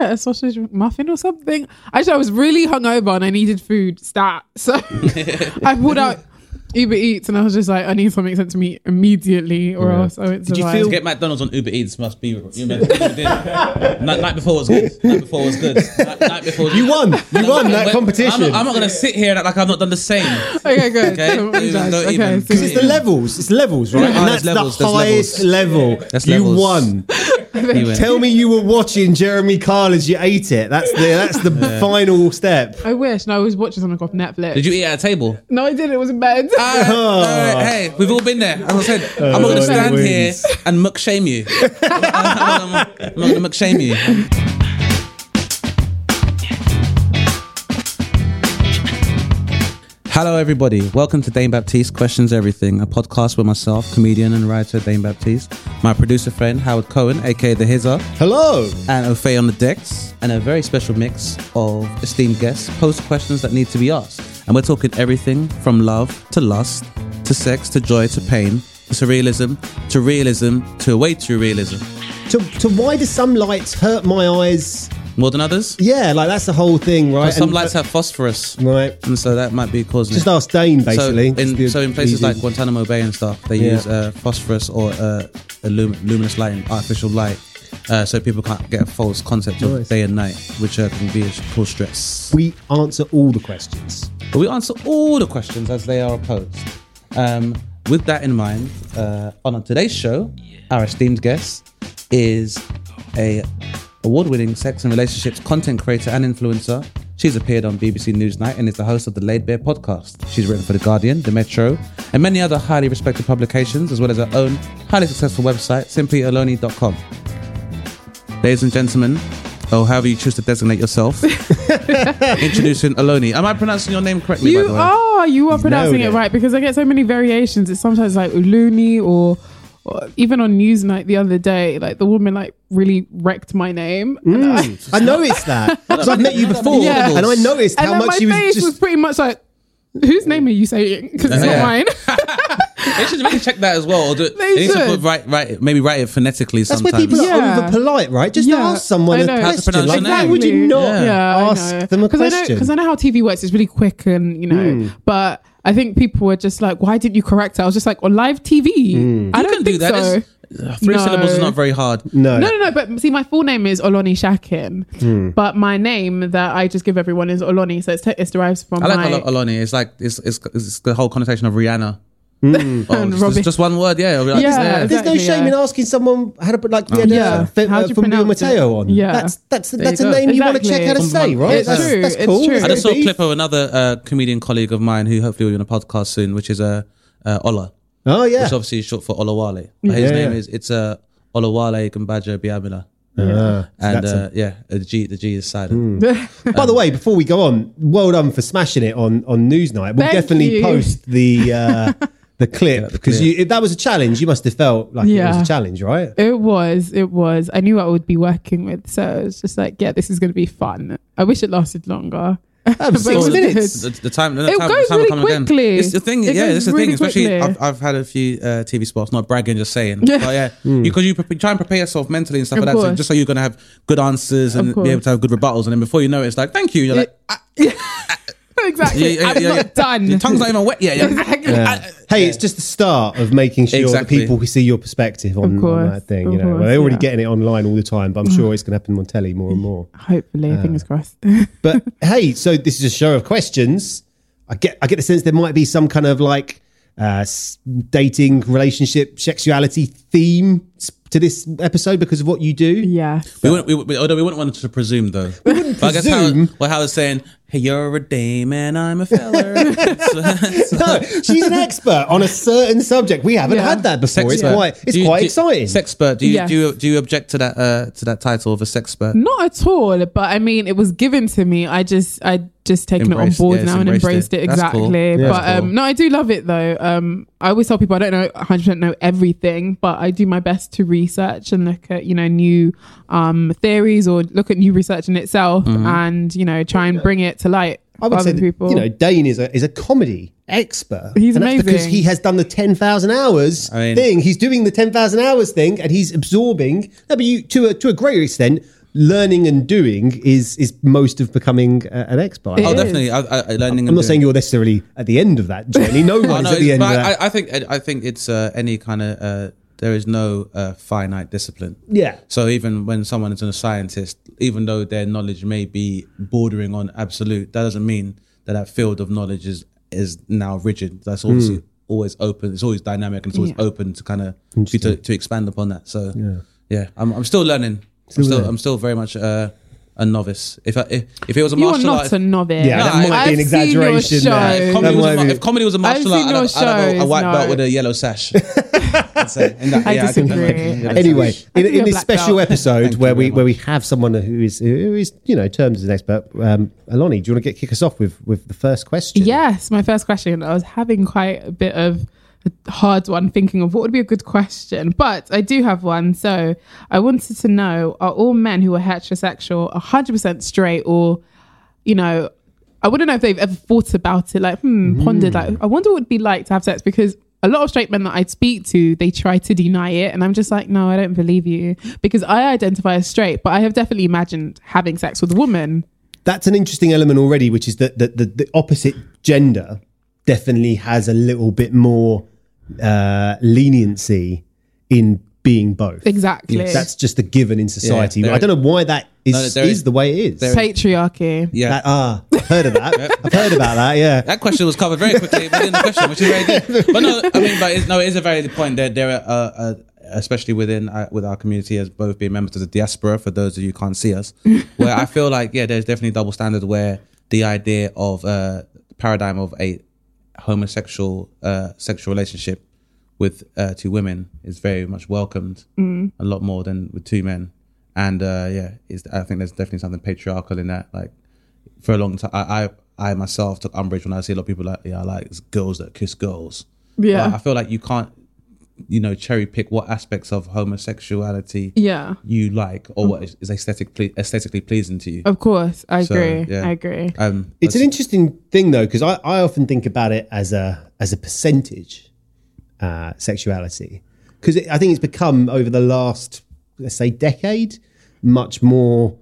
A sausage muffin or something. Actually, I was really hungover and I needed food stat. So I pulled out Uber Eats and I was just like, I need something sent to me immediately or else I won't Did you survive. feel to get McDonald's on Uber Eats must be you meant, you did. night, night before was good. Night before was good. Night, night before was You won. You won that Wait, competition. I'm not, I'm not gonna sit here and act like I've not done the same. Okay, good. Okay. So, okay, even- so- Because it's the levels. It's levels, right? Yeah. and There's that's levels, the there's highest level. That's you levels. won. You went. Tell me you were watching Jeremy Kyle as you ate it. That's the that's the final step. I wish. No, I was watching something off Netflix. Did you eat at a table? No, I didn't. It was in bed. Uh, uh, hey, we've all been there. As I said, I'm not going to Oh, stand wins. here and muck shame you. I'm not, I'm not going to muck shame you. Hello, everybody. Welcome to Dane Baptiste Questions Everything, a podcast with myself, comedian and writer Dane Baptiste, my producer friend Howard Cohen, aka The Hizzer, Hello. and Ofe on the decks, and a very special mix of esteemed guests post questions that need to be asked. And we're talking everything from love to lust to sex to joy to pain to surrealism to realism to way to realism. To, to why do some lights hurt my eyes? More than others? Yeah, like that's the whole thing, right? Some And- lights have phosphorus, right. and so that might be causing Just it. ask Dane, So basically. in, Just so in places easy. like Guantanamo Bay and stuff, they Yeah. use uh, phosphorus or uh, a lum- luminous lighting, artificial light, uh, so people can't get a false concept of Nice. day and night, which uh, can be a cause stress. we answer all the questions. But we answer all the questions as they are posed. Um, with that in mind, uh, on today's show, our esteemed guest is a award-winning sex and relationships content creator and influencer. She's appeared on BBC Newsnight and is the host of the Laid Bare podcast. She's written for The Guardian, The Metro, and many other highly respected publications, as well as her own highly successful website, simplyoloni.com. Ladies and gentlemen, or however you choose to designate yourself, introducing Oloni. Am I pronouncing your name correctly, by you the way? are. You are pronouncing it it. right because I get so many variations. It's sometimes like Uluni or, or even on Newsnight the other day, like the woman like really wrecked my name. And I- I noticed that because I've met you before, Yeah. and I noticed and how then much my she was face just. was pretty much like, whose name are you saying? Because it's Yeah. not mine. They should really check that as well. Or do, They they need to should. put right, right, maybe write it phonetically that's sometimes. where people are over polite, right? Just Yeah, ask someone I a know. How to question. pronounce Like, your why name. would you not Yeah. Yeah, I ask know. them a 'Cause I know question? because I know how TV works. It's really quick and you know, Hmm. but. I think people were just like, "Why didn't you correct it?" I was just like, "On live TV, Hmm. I You don't can do think that. so." It's- uh, three No. syllables is not very hard. no, No, no, no. But see, my full name is Oloni Shakin, Hmm. but my name that I just give everyone is Oloni. So it's, te- it's derived from I like my. Oloni. It's like it's, it's it's the whole connotation of Rihanna. Hmm. Oh, And it's Robbie. just, just one word, yeah. Like, Yeah. There's no shame yeah. in asking someone how to put like we had Yeah. uh, Fe- How uh, do you from Bill pronounce? Mateo on. Yeah. that's that's There that's a go. name you want to check how to say, right? It's that's, true, That's it's cool. true. I just saw a clip of another uh, comedian colleague of mine who hopefully will be on a podcast soon, which is uh, uh, Ola, Oh yeah. which obviously is short for Olawale. But his Yeah, name yeah. is it's uh, Olawale Gumbaja Biamila. Ah, so And uh, yeah, the G the G is silent. By the way, before we go on, well done for smashing it on on Newsnight. We'll definitely you. post the uh, the clip because clip. you if that was a challenge. You must have felt like yeah. it was a challenge, right? It was. It was. I knew I would be working with, so it was just like, yeah, this is going to be fun. I wish it lasted longer. That six it minutes. The, the time, the It time, goes the time will really come again. quickly. It's the thing, It yeah. It's the really thing. Especially, quickly. I've, I've had a few uh, TV spots, not bragging, just saying. Yeah. But yeah, Hmm. because you, pre- try and prepare yourself mentally and stuff Of like that, so just so you're gonna have good answers and be able to have good rebuttals, and then before you know it, it's like, thank you. You're like, ah, exactly. yeah, yeah, I'm yeah, not yeah. done. Your tongue's not even wet yet. You're- Exactly. Yeah. Hey, it's just the start of making sure Exactly. that people can see your perspective on, Of course, on that thing. of You know, course, well, they're already yeah. getting it online all the time, but I'm sure it's going to happen on telly more and more. Hopefully, fingers crossed. But hey, so this is a show of questions. I get I get the sense there might be some kind of like uh, s- dating, relationship, sexuality theme s- to this episode because of what you do? Yeah. We wouldn't, we, we, although we wouldn't want to presume though. We wouldn't but I guess how, presume. well, how it's saying, hey, you're a dame and I'm a feller. So- No, she's an expert on a certain subject. We haven't Yeah. had that before. It's quite, it's you- quite do- exciting. Sexpert. Do you, Yes. do you do you object to that uh, to that title of a sexpert? Not at all, but I mean, it was given to me. I just, I just taken Embraced- it on board yeah, now and embraced embraced it. it, That's cool. exactly. Yeah, but that's um, cool. no, I do love it though. Um, I always tell people I don't know 100 percent know everything, but I do my best to research and look at you know new um theories or look at new research in itself, Mm-hmm. and you know try and bring it to light. I would say other that, people. you know Dane is a is a comedy expert. He's and that's because he has done the ten thousand hours I mean- thing. He's doing the ten thousand hours thing, and he's absorbing. No, but you to a to a greater extent, learning and doing is is most of becoming uh, an expert. It Oh, is. definitely. I, I, I learning. I'm not saying you're necessarily at the end of that journey. No one's no, at the end but of that. I, I think I think it's uh, any kind of uh, there is no uh, finite discipline. yeah. So even when someone is a scientist, even though their knowledge may be bordering on absolute, that doesn't mean that that field of knowledge is is now rigid. That's obviously always open. It's always dynamic and it's always Yeah. open to kind of to, to expand upon that. So yeah, I'm, I'm still learning. I'm still. I'm still very much uh, a novice. If I, if, if it was a you are martial not art, a novice. Yeah, that No, might I- be an I've seen your exaggeration. show. there. if comedy, That was a, might ma- be- if comedy was a martial I've art, seen I'd your have, I'd have a, a shows, white belt no. with a yellow sash. I'd say. In that- I yeah, could- disagree. yeah, Anyway, I in, could be in a this black special belt. episode Thank where we very where we have someone who is who is you know termed as an expert, um, Oloni, do you want to get kick us off with with the first question? Yes, my first question. I was having quite a bit of a hard one thinking of what would be a good question, but I do have one. So I wanted to know are all men who are heterosexual 100% straight or, you know, I wouldn't know if they've ever thought about it, like, hmm, pondered, like, I wonder what it would be like to have sex because a lot of straight men that I speak to, they try to deny it. And I'm just like, no, I don't believe you because I identify as straight, but I have definitely imagined having sex with a woman. that's an interesting element already, which is that the, the, the opposite gender definitely has a little bit more uh, leniency in being both. Exactly. That's just a given in society. there- I don't know why that is, No, there is is- the way it is. there- Patriarchy. Yeah. That, ah, I've heard of that. I've heard about that. Yeah. That question was covered very quickly within the question, which is very good. But no, I mean, but it, no, it is a very good point. There, there are, uh, uh, especially within uh, with our community as both being members of the diaspora. For those of you who can't see us, where I feel like yeah, there's definitely double standard where the idea of uh, paradigm of a homosexual uh, sexual relationship with uh, two women is very much welcomed a lot more than with two men. And uh, yeah, is I think there's definitely something patriarchal in that. Like for a long time, I, I I myself took umbrage when I see a lot of people like yeah, I like girls that kiss girls. Yeah. But I feel like you can't, you know, cherry pick what aspects of homosexuality Yeah. you like or what is, is aesthetic ple- aesthetically pleasing to you. Of course, I So, agree. yeah. I agree. Um, It's an interesting thing though, because I, I often think about it as a as a percentage uh, sexuality, because I think it's become over the last let's say decade much more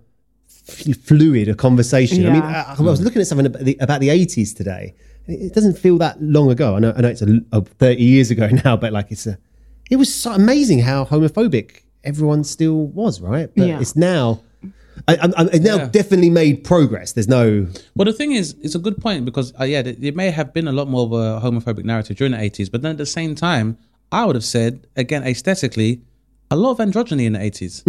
f- fluid a conversation. I mean, I, I was looking at something about the, about the 80s today. And It it doesn't feel that long ago. I know, I know it's a, a 30 years ago now, but like it's a, it was so amazing how homophobic everyone still was, right? But Yeah. it's now, I, I'm, I'm, it's now Yeah. definitely made progress. There's no, Well, the thing is, it's a good point because uh, yeah, there, there may have been a lot more of a homophobic narrative during the eighties, but then at the same time, I would have said again aesthetically, a lot of androgyny in the eighties.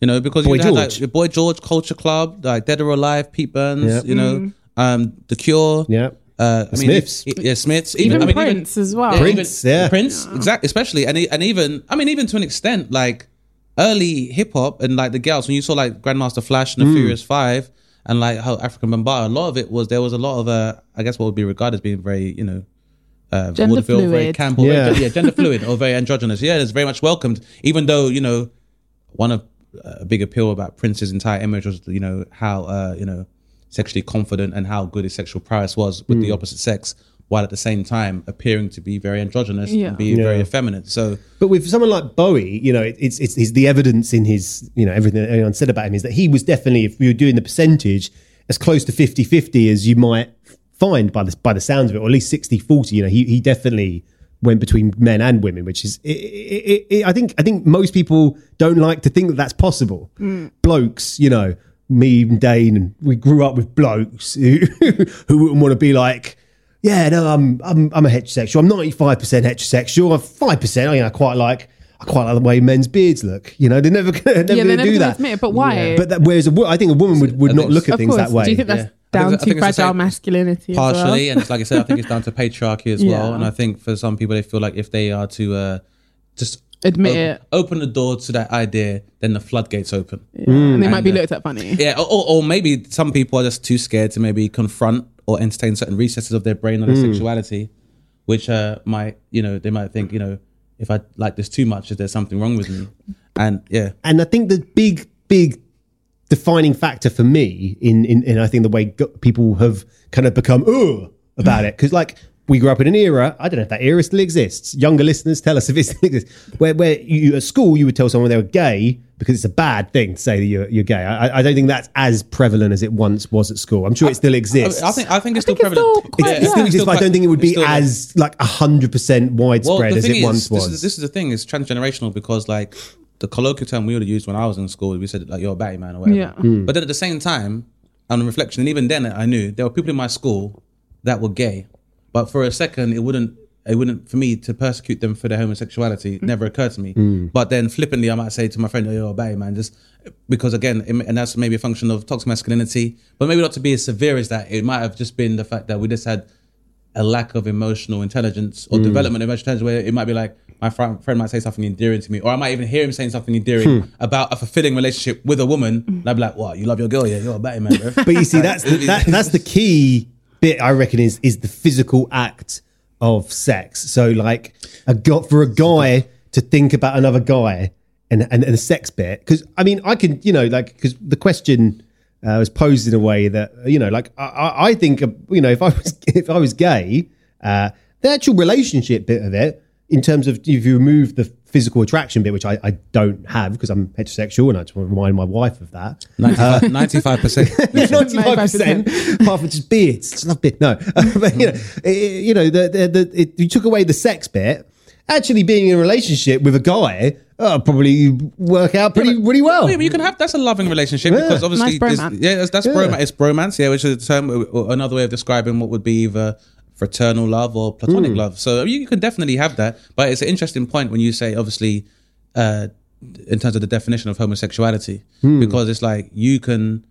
You know, because Boy you had George. like your Boy George Culture Club, like Dead or Alive, Pete Burns, Yeah. you know, um, The Cure, yeah. Uh, I mean, Smiths. yeah, Smiths, Even I mean, Prince as well. yeah, Prince, even- yeah. Prince, exactly, especially, and e- and even, I mean, even to an extent, like early hip hop and like the girls when you saw like Grandmaster Flash and the Furious Five and like how Afrika Bambaataa, a lot of it was there was a lot of uh, I guess what would be regarded as being very, you know. Uh, Gender vaudeville, very fluid. camp, or very- Yeah. yeah, gender fluid or very androgynous. Yeah, it's very much welcomed. Even though you know, one of uh, a big appeal about Prince's entire image was you know how uh, you know sexually confident and how good his sexual prowess was with the Hmm. opposite sex, while at the same time appearing to be very androgynous Yeah. and be very effeminate. So But with someone like Bowie, you know, it, it's, it's it's the evidence in his, you know, everything that anyone said about him is that he was definitely, if you were doing the percentage, as close to 50-50 as you might find by the by the sounds of it, or at least 60-40. You know, he he definitely went between men and women, which is, it, it, it, it, I think I think most people don't like to think that that's possible. Blokes, you know, me and Dane, and we grew up with blokes who who wouldn't want to be like. Yeah, no, I'm I'm I'm a heterosexual. I'm 95% heterosexual. I'm five percent. I, you know, I quite like I quite like the way men's beards look. You know, they're never gonna, never yeah, gonna never do gonna that. admit it. But why? But that, whereas a, wo- I think a woman would, would not look at of things course. that way. Do you think that's Yeah. I think down I to think fragile same- masculinity? as partially well? and it's like i said i think it's down to patriarchy as well and i think for some people they feel like if they are to uh just Admit open, it. open the door to that idea then the floodgates open Yeah. and they might be And, uh, looked at funny. yeah or, or maybe some people are just too scared to maybe confront or entertain certain recesses of their brain or their sexuality which uh might you know they might think you know if i like this too much is there something wrong with me and yeah And I think the big, big defining factor for me in, in, in I think the way go- people have kind of become ugh about it because like we grew up in an era. I don't know if that era still exists. Younger listeners, tell us if it still exists. Where where you at school you would tell someone they were gay because it's a bad thing to say that you're, you're gay. I, I don't think that's as prevalent as it once was at school. I'm sure it still exists. I, I think i think it's I still think it's prevalent still quite- It's- it still exists, Still but I don't think it would be still- as like hundred percent widespread as thing it is, once this was. Is, this is the thing, it's transgenerational because like the colloquial term we would have used when I was in school, we said like you're a batty man or whatever. Yeah. Hmm. But then at the same time, on reflection, and even then I knew there were people in my school that were gay. But for a second it wouldn't it wouldn't for me to persecute them for their homosexuality mm. never occurred to me. Hmm. But then flippantly I might say to my friend, oh, you're a batty man, just because again, and that's maybe a function of toxic masculinity, but maybe not to be as severe as that. It might have just been the fact that we just had a lack of emotional intelligence or mm. development of emotional intelligence where it might be like my fr- friend might say something endearing to me or I might even hear him saying something endearing hmm. about a fulfilling relationship with a woman mm. and I'd be like what you love your girl yeah you're a batty man bro but you see, that's the, that, that's the key bit. I reckon is is the physical act of sex. So, like, a got for a guy to think about another guy and and, and the sex bit, because I mean, I can, you know, like, because the question uh, was posed in a way that, you know, like, I- I, think, uh, you know, if I was if I was gay, uh, the actual relationship bit of it, in terms of if you remove the physical attraction bit, which I, I don't have because I'm heterosexual, and I just want to remind my wife of that. 95 percent Ninety-five percent, apart from just beards. Just love beard. No, but you know, it- it- you know, the, the, the, it, you took away the sex bit. Actually, being in a relationship with a guy uh, probably work out pretty pretty well. yeah, but you can have that's a loving relationship Yeah. because obviously Nice bromance. yeah that's, that's Yeah. bromance it's bromance yeah which is a term another way of describing what would be either fraternal love or platonic Hmm. love so you can definitely have that but it's an interesting point when you say obviously uh in terms of the definition of homosexuality Hmm. because it's like you can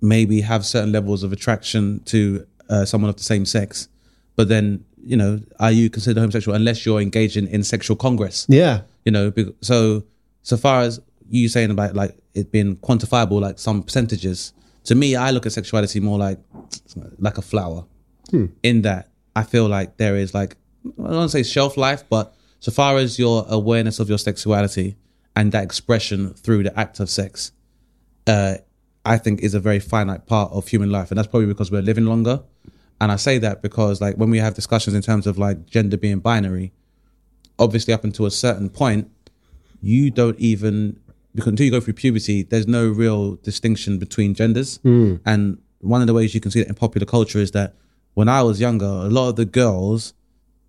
maybe have certain levels of attraction to uh, someone of the same sex but then you know are you considered homosexual unless you're engaging in sexual congress yeah, you know so so far as you saying about like it being quantifiable like some percentages to me i look at sexuality more like like a flower in that i feel like there is like i don't say shelf life but so far as your awareness of your sexuality and that expression through the act of sex uh, I think is a very finite part of human life, and that's probably because we're living longer. And I say that because, like, when we have discussions in terms of like gender being binary, obviously up until a certain point, you don't even because until you go through puberty, there's no real distinction between genders. And one of the ways you can see that in popular culture is that when I was younger, a lot of the girls,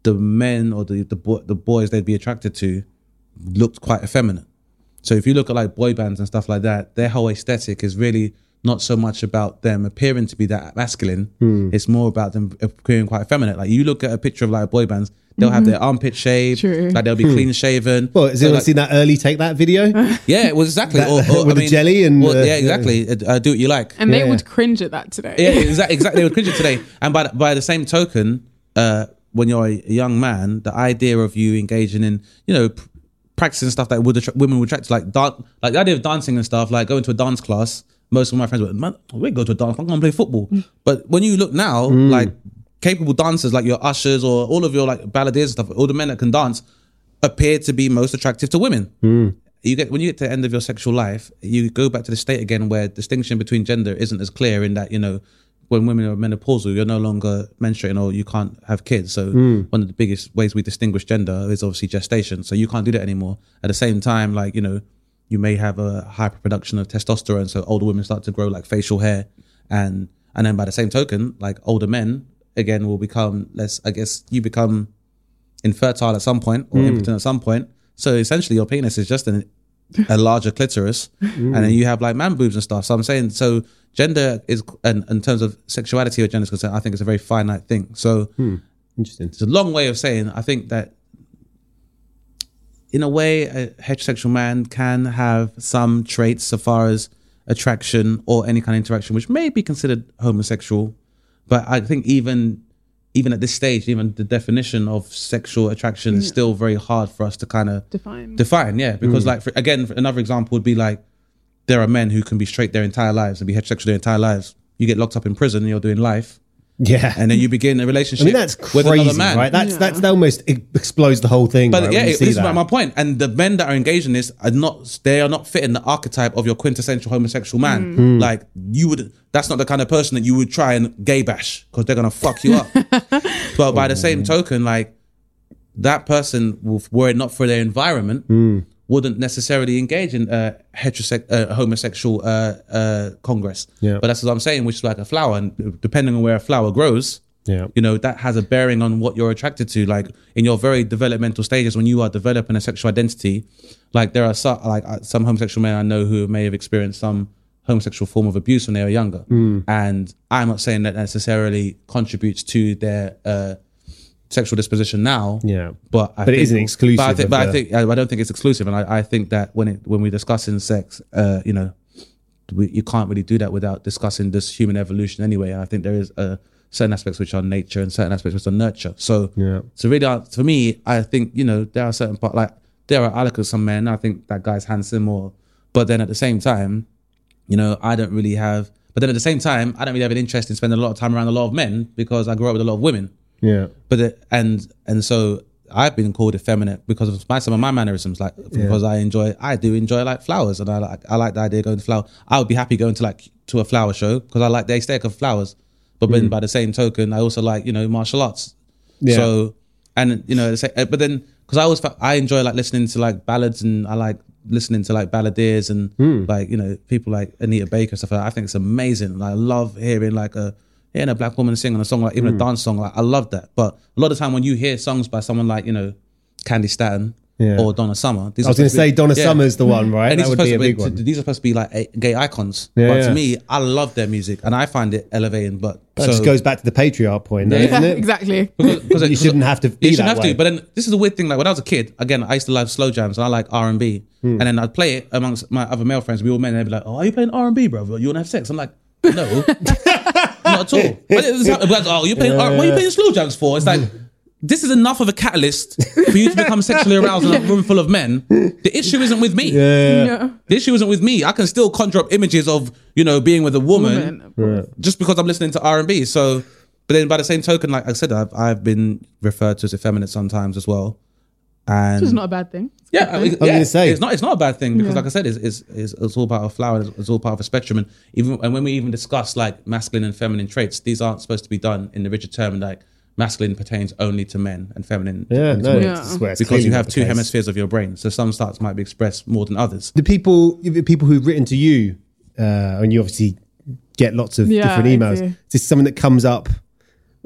the men or the the, boy, the boys they'd be attracted to, looked quite effeminate. So if you look at like boy bands and stuff like that, their whole aesthetic is really not so much about them appearing to be that masculine. Hmm. It's more about them appearing quite feminine. Like you look at a picture of like boy bands, they'll have their armpit shaved, True. like they'll be clean shaven. Hmm. Well, has So, anyone like- seen that early take that video? Yeah, well, exactly. That- or, or, with I the jelly and, well, uh, yeah, exactly. Uh, do what you like. And Yeah. they would cringe at that today. Yeah, exactly. Exactly. They would cringe it today. And by by the same token, uh, when you're a young man, the idea of you engaging in, you know, p- practicing stuff that would attract, women would attract, like dan- like the idea of dancing and stuff, like going to a dance class. Most of my friends were, man, we go to a dance. I'm gonna play football. Mm. But when you look now, mm. like capable dancers, like your ushers or all of your like balladeers and stuff, all the men that can dance appear to be most attractive to women mm. you get when you get to the end of your sexual life, you go back to the state again where distinction between gender isn't as clear in that you know when women are menopausal, you're no longer menstruating or you can't have kids. So one of the biggest ways we distinguish gender is obviously gestation. So you can't do that anymore. At the same time, like you know, you may have a hyperproduction of testosterone, so older women start to grow like facial hair, and and then by the same token, like older men again will become less. I guess you become infertile at some point or hmm. impotent at some point. So essentially, your penis is just an, a larger clitoris, hmm. and then you have like man boobs and stuff. So I'm saying, so gender is, and in terms of sexuality or gender is concerned, I think it's a very finite thing. So hmm. Interesting. it's a long way of saying I think that in a way, a heterosexual man can have some traits so far as attraction or any kind of interaction, which may be considered homosexual. But I think even even at this stage, even the definition of sexual attraction is still very hard for us to kind of Define. define. Yeah, because mm. like for, again, another example would be like there are men who can be straight their entire lives and be heterosexual their entire lives. You get locked up in prison, and you're doing life, Yeah. and then you begin a relationship I mean, that's with another crazy, man. right? That's Yeah. that's that almost it explodes the whole thing. But right, yeah, when it- this is my point. And the men that are engaged in this are not they are not fitting the archetype of your quintessential homosexual man. Hmm. Like you would that's not the kind of person that you would try and gay bash because they're gonna fuck you up. but by the same token, like that person, will, were it not for their environment, Hmm. Wouldn't necessarily engage in uh, heterosex- uh, homosexual uh, uh, congress. Yeah. But that's what I'm saying, which is like a flower, and depending on where a flower grows, Yeah. you know that has a bearing on what you're attracted to like in your very developmental stages when you are developing a sexual identity like there are some like uh, some homosexual men i know who may have experienced some homosexual form of abuse when they were younger and i'm not saying that necessarily contributes to their uh sexual disposition now Yeah. but I But it think, isn't exclusive but I think, but I think I don't think it's exclusive and I, I think that when it when we discuss in sex uh you know we, you can't really do that without discussing this human evolution anyway. And I think there is uh, certain aspects which are nature and certain aspects which are nurture. So, Yeah. so really, uh, for me, I think you know there are certain part like there are I look at some men. I think that guy's handsome, or but then at the same time, you know, I don't really have. But then at the same time, I don't really have an interest in spending a lot of time around a lot of men because I grew up with a lot of women. Yeah. But the, and and so I've been called effeminate because of my some of my mannerisms, like because I enjoy I do enjoy like flowers and I like I like the idea of going to flower. I would be happy going to like to a flower show because I like the aesthetic of flowers. But then mm. by the same token, I also like you know martial arts. Yeah. So and you know but then because I always I enjoy like listening to like ballads and I like listening to like balladeers and mm. like you know people like Anita Baker stuff like that. I think it's amazing. And I love hearing like a hearing a black woman sing on a song like even a dance song. Like I love that. But a lot of time when you hear songs by someone like you know Candi Staton Yeah. or Donna Summer, these I was are going to supposed say be- Donna yeah. Summer's the one, right? And that would be a big to one. be, these are supposed to be like a- gay icons. Yeah, but yeah. to me, I love their music and I find it elevating. But That so, just goes back to the patriarch point, though, Yeah. isn't it? exactly. because You shouldn't have to be You shouldn't that have way. to. But then this is the weird thing. Like when I was a kid, again, I used to love slow jams and I like R and B, Hmm. and then I'd play it amongst my other male friends. We all men, and they'd be like, "Oh, are you playing R and B, bro? You want to have sex?" I'm like, "No, not at all." But it was, it oh, you're playing? R- what are you playing slow jams for? It's like. This is enough of a catalyst for you to become sexually aroused in a room full of men. The issue isn't with me. Yeah. The issue isn't with me. I can still conjure up images of you know being with a woman, Woman. just because I'm listening to R and B. So, but then by the same token, like I said, I've, I've been referred to as effeminate sometimes as well. And Which is not a bad thing. yeah, I, mean, was yeah, gonna say. it's not. It's not a bad thing because, Yeah. like I said, it's, it's, it's, it's all part of a flower. It's, it's all part of a spectrum. And even and when we even discuss like masculine and feminine traits, these aren't supposed to be done in the rigid term. Like masculine pertains only to men, and feminine Yeah, to no, women. Yeah. it's- well, it's because clearly you not have the two case. hemispheres of your brain. So some starts might be expressed more than others. the people the people who've written to you, uh, and you obviously get lots of Yeah, different I emails. do. Is this something that comes up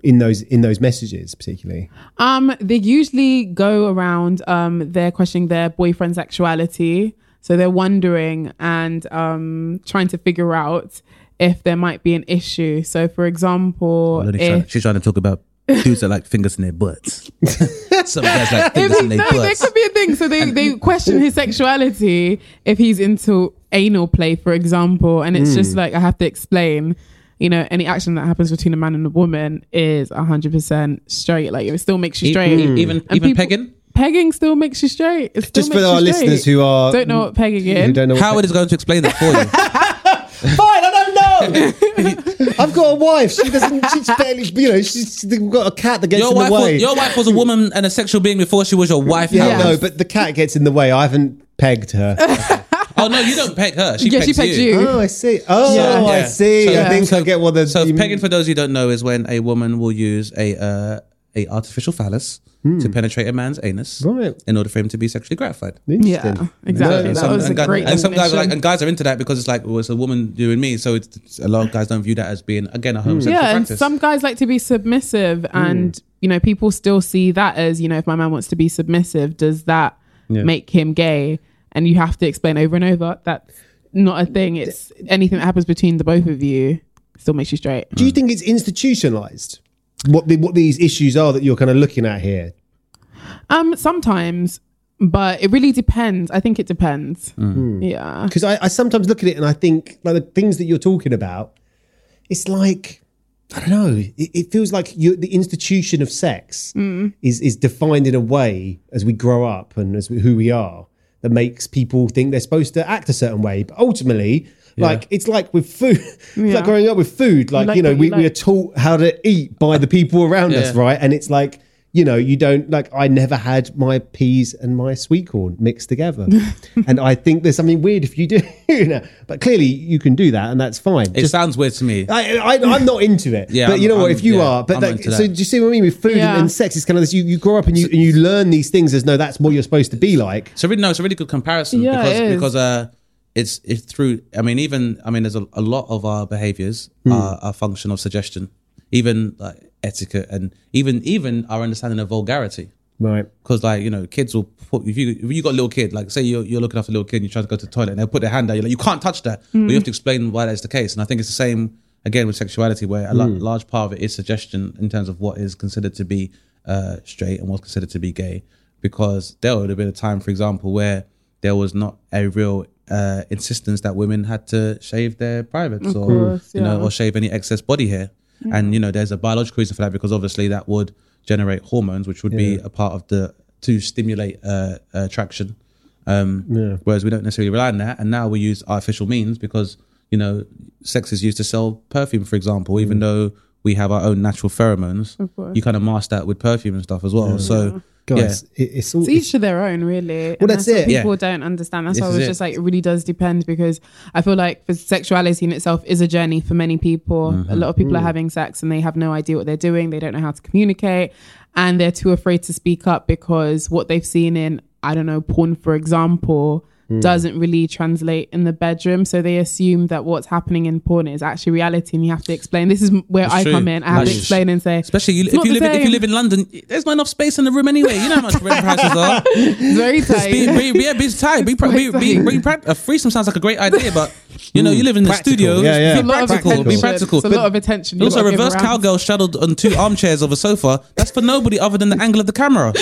in those in those messages particularly? Um, they usually go around. Um, they're questioning their boyfriend's sexuality, so they're wondering and um trying to figure out if there might be an issue. So, for example, She's trying, if she's trying to talk about dudes that like fingers in their butts. Some guys like fingers in their no, there could be a thing. So they, they question his sexuality if he's into anal play, for example. And it's just like, I have to explain, you know, any action that happens between a man and a woman is 100% straight. Like, it still makes you straight. e- mm. even And even people- pegging. Pegging still makes you straight. It still Just for makes our straight. listeners who are don't know what pegging is. don't know. what Howard is going to explain that for you. Fine, I don't know. I've got a wife. She doesn't. She's barely. You know, she's got a cat that gets your in the way. was, your wife was a woman and a sexual being before she was your wife. yeah, Howard. no, but the cat gets in the way. I haven't pegged her. Oh no, you don't peg her. She Yeah, pegs she pegs you. oh, I see. Oh, Yeah. I see. So- I think I get what the. So you- pegging, for those who don't know, is when a woman will use a uh, a artificial phallus to penetrate a man's anus Hmm. Right. in order for him to be sexually gratified. Yeah, exactly. No, that some, was a and, guy- great and some guys are like, and guys are into that because it's like, well, it's a woman doing me. So it's, it's- a lot of guys don't view that as being again a homosexual yeah, and practice. some guys like to be submissive, and you know, people still see that as you know, if my man wants to be submissive, does that Yeah. make him gay? And you have to explain over and over that's not a thing. It's anything that happens between the both of you still makes you straight. Do you think it's institutionalized? What the, what these issues are that you're kind of looking at here? Um, sometimes but it really depends. I think it depends. Mm. Yeah. because I, I sometimes look at it and I think like the things that you're talking about, it's like I don't know. It, it feels like you, the institution of sex is is defined in a way as we grow up and as we, who we are that makes people think they're supposed to act a certain way. But ultimately, like it's like with food, it's Yeah. like growing up with food. Like, like you know, we, you we are taught how to eat by the people around us, right? And it's like. You know, you don't like. I never had my peas and my sweet corn mixed together, and I think there's something weird if you do. You know, but clearly you can do that, and that's fine. It Just, sounds weird to me. I, I, I'm not into it. Yeah, but you I'm- know what? I'm- If you yeah, are, but I'm that, so that. do you see what I mean with food Yeah. and, and sex? It's kind of this. You, you grow up and you and you learn these things as though that's what you're supposed to be like. So really, no, it's a really good comparison Yeah, because it is. because uh, it's it's through. I mean, even I mean, there's a, a lot of our behaviors Hmm. are a function of suggestion, even like etiquette and even even our understanding of vulgarity. Right. Because like you know, kids will put if you if you got a little kid, like say you're you're looking after a little kid, and you try to go to the toilet, and they'll put their hand out. You're like, you can't touch that. But you have to explain why that's the case. And I think it's the same again with sexuality, where a lo- large part of it is suggestion in terms of what is considered to be uh, straight and what's considered to be gay. Because there would have been a time, for example, where there was not a real uh, insistence that women had to shave their privates or course, you know or shave any excess body hair. And you know, there's a biological reason for that because obviously that would generate hormones, which would be a part of the to stimulate uh, attraction. Um, yeah. Whereas we don't necessarily rely on that, and now we use artificial means because you know sex is used to sell perfume, for example, even though we have our own natural pheromones. Of course. You kind of mask that with perfume and stuff as well. So Guys, it, it's all. It's each to their own, really. Well, And that's what it. People Yeah. don't understand. That's This why I was it. just like, it really does depend because I feel like for sexuality in itself is a journey for many people. Mm-hmm. A lot of people are having sex and they have no idea what they're doing. They don't know how to communicate and they're too afraid to speak up because what they've seen in, I don't know, porn, for example, Hmm. doesn't really translate in the bedroom. So they assume that what's happening in porn is actually reality and you have to explain. This is where It's I true. come in. I have That's to explain and say, Especially you, if you live in, if you live in London, there's not enough space in the room anyway. You know how much rent prices are. it's very tight. be, be, yeah, be tight. Be, pra- be, be, be pra- a threesome sounds like a great idea, but you know, you live in the Practical. studio. Yeah, yeah. Be It's a lot of practical. Be practical. It's a But lot of attention. Also, got to give reverse around. cowgirl straddled on two armchairs of a sofa. That's for nobody other than the angle of the camera.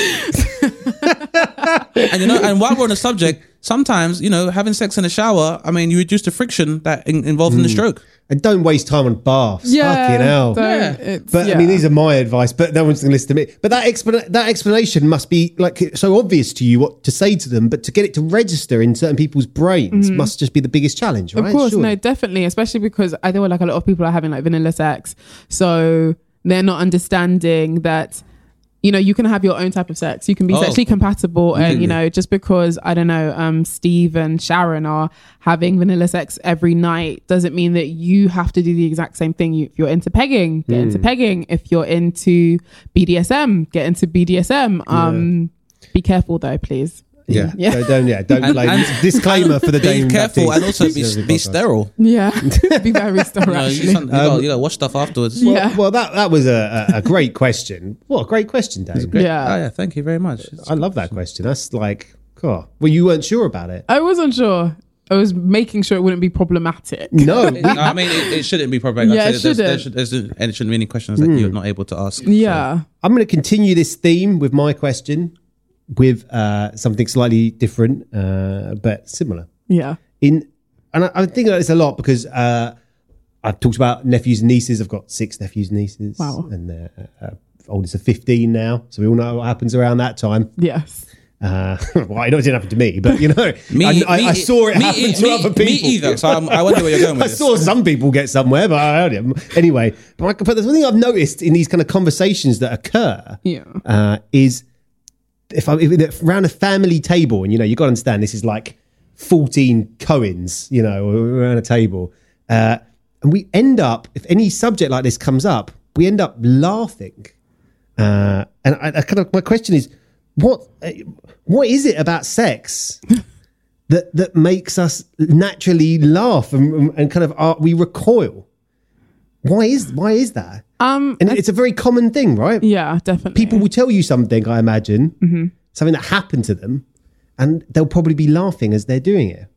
and you know, and while we're on the subject, sometimes you know, having sex in the shower. I mean, you reduce the friction that in, involved in the stroke. and don't waste time on baths. Yeah, Fucking hell. don't- Yeah. it's- But I yeah. mean, these are my advice. But no one's going to listen to me. But that expla- that explanation must be like so obvious to you what to say to them. But to get it to register in certain people's brains must just be the biggest challenge, right? Mm-hmm. Of course, Surely. no, definitely, especially because I feel like a lot of people are having like vanilla sex, so they're not understanding that. You know, you can have your own type of sex. You can be Oh. sexually compatible, and you know, just because I don't know, um, Steve and Sharon are having vanilla sex every night doesn't mean that you have to do the exact same thing. You, if you're into pegging, get into pegging. If you're into BDSM, get into BDSM. Um, be careful though, please. Yeah, Yeah. So don't yeah, don't And- blame. and- disclaimer for the Be careful and also be, be sterile. Yeah, be very still You know, you, actually. you, gotta, um, you gotta wash stuff afterwards. Well, Yeah. well, that that was a, a, a great question. What a great question, Dave. Great. Yeah. Oh, yeah. Thank you very much. I love that question. That's like, cool. Well, you weren't sure about it. I wasn't sure. I was making sure it wouldn't be problematic. No, No, I mean, it, it shouldn't be problematic. Yeah, it shouldn't. there should- there's- and it shouldn't be any questions that hmm. you're not able to ask. Yeah. I'm going to continue this theme with my question with uh, something slightly different, uh, but similar. Yeah. In and I, I think about this a lot because uh, I've talked about nephews and nieces. I've got six nephews and nieces, Wow. and they're uh, oldest are 15 now, so we all know what happens around that time. Yes. Uh, well, I know it didn't happen to me, but you know, Me, I, I, me- I saw it me- happen to me- other people. Me either. So I'm, I wonder where you're going with I this. saw some people get somewhere, but I heard it. Anyway, but, I, but there's one thing I've noticed in these kind of conversations that occur Yeah. uh, is if I'm if around a family table, and you know, you got to understand this is like 14 Cohens, you know, around a table. Uh, and we end up, if any subject like this comes up, we end up laughing. Uh, and I, I kind of, my question is, what, uh, what is it about sex that that makes us naturally laugh and, and kind of uh, we recoil? Why is why is that? Um. And it's a very common thing, right? Yeah. Definitely. People will tell you something, I imagine, Mm-hmm. something that happened to them, and they'll probably be laughing as they're doing it.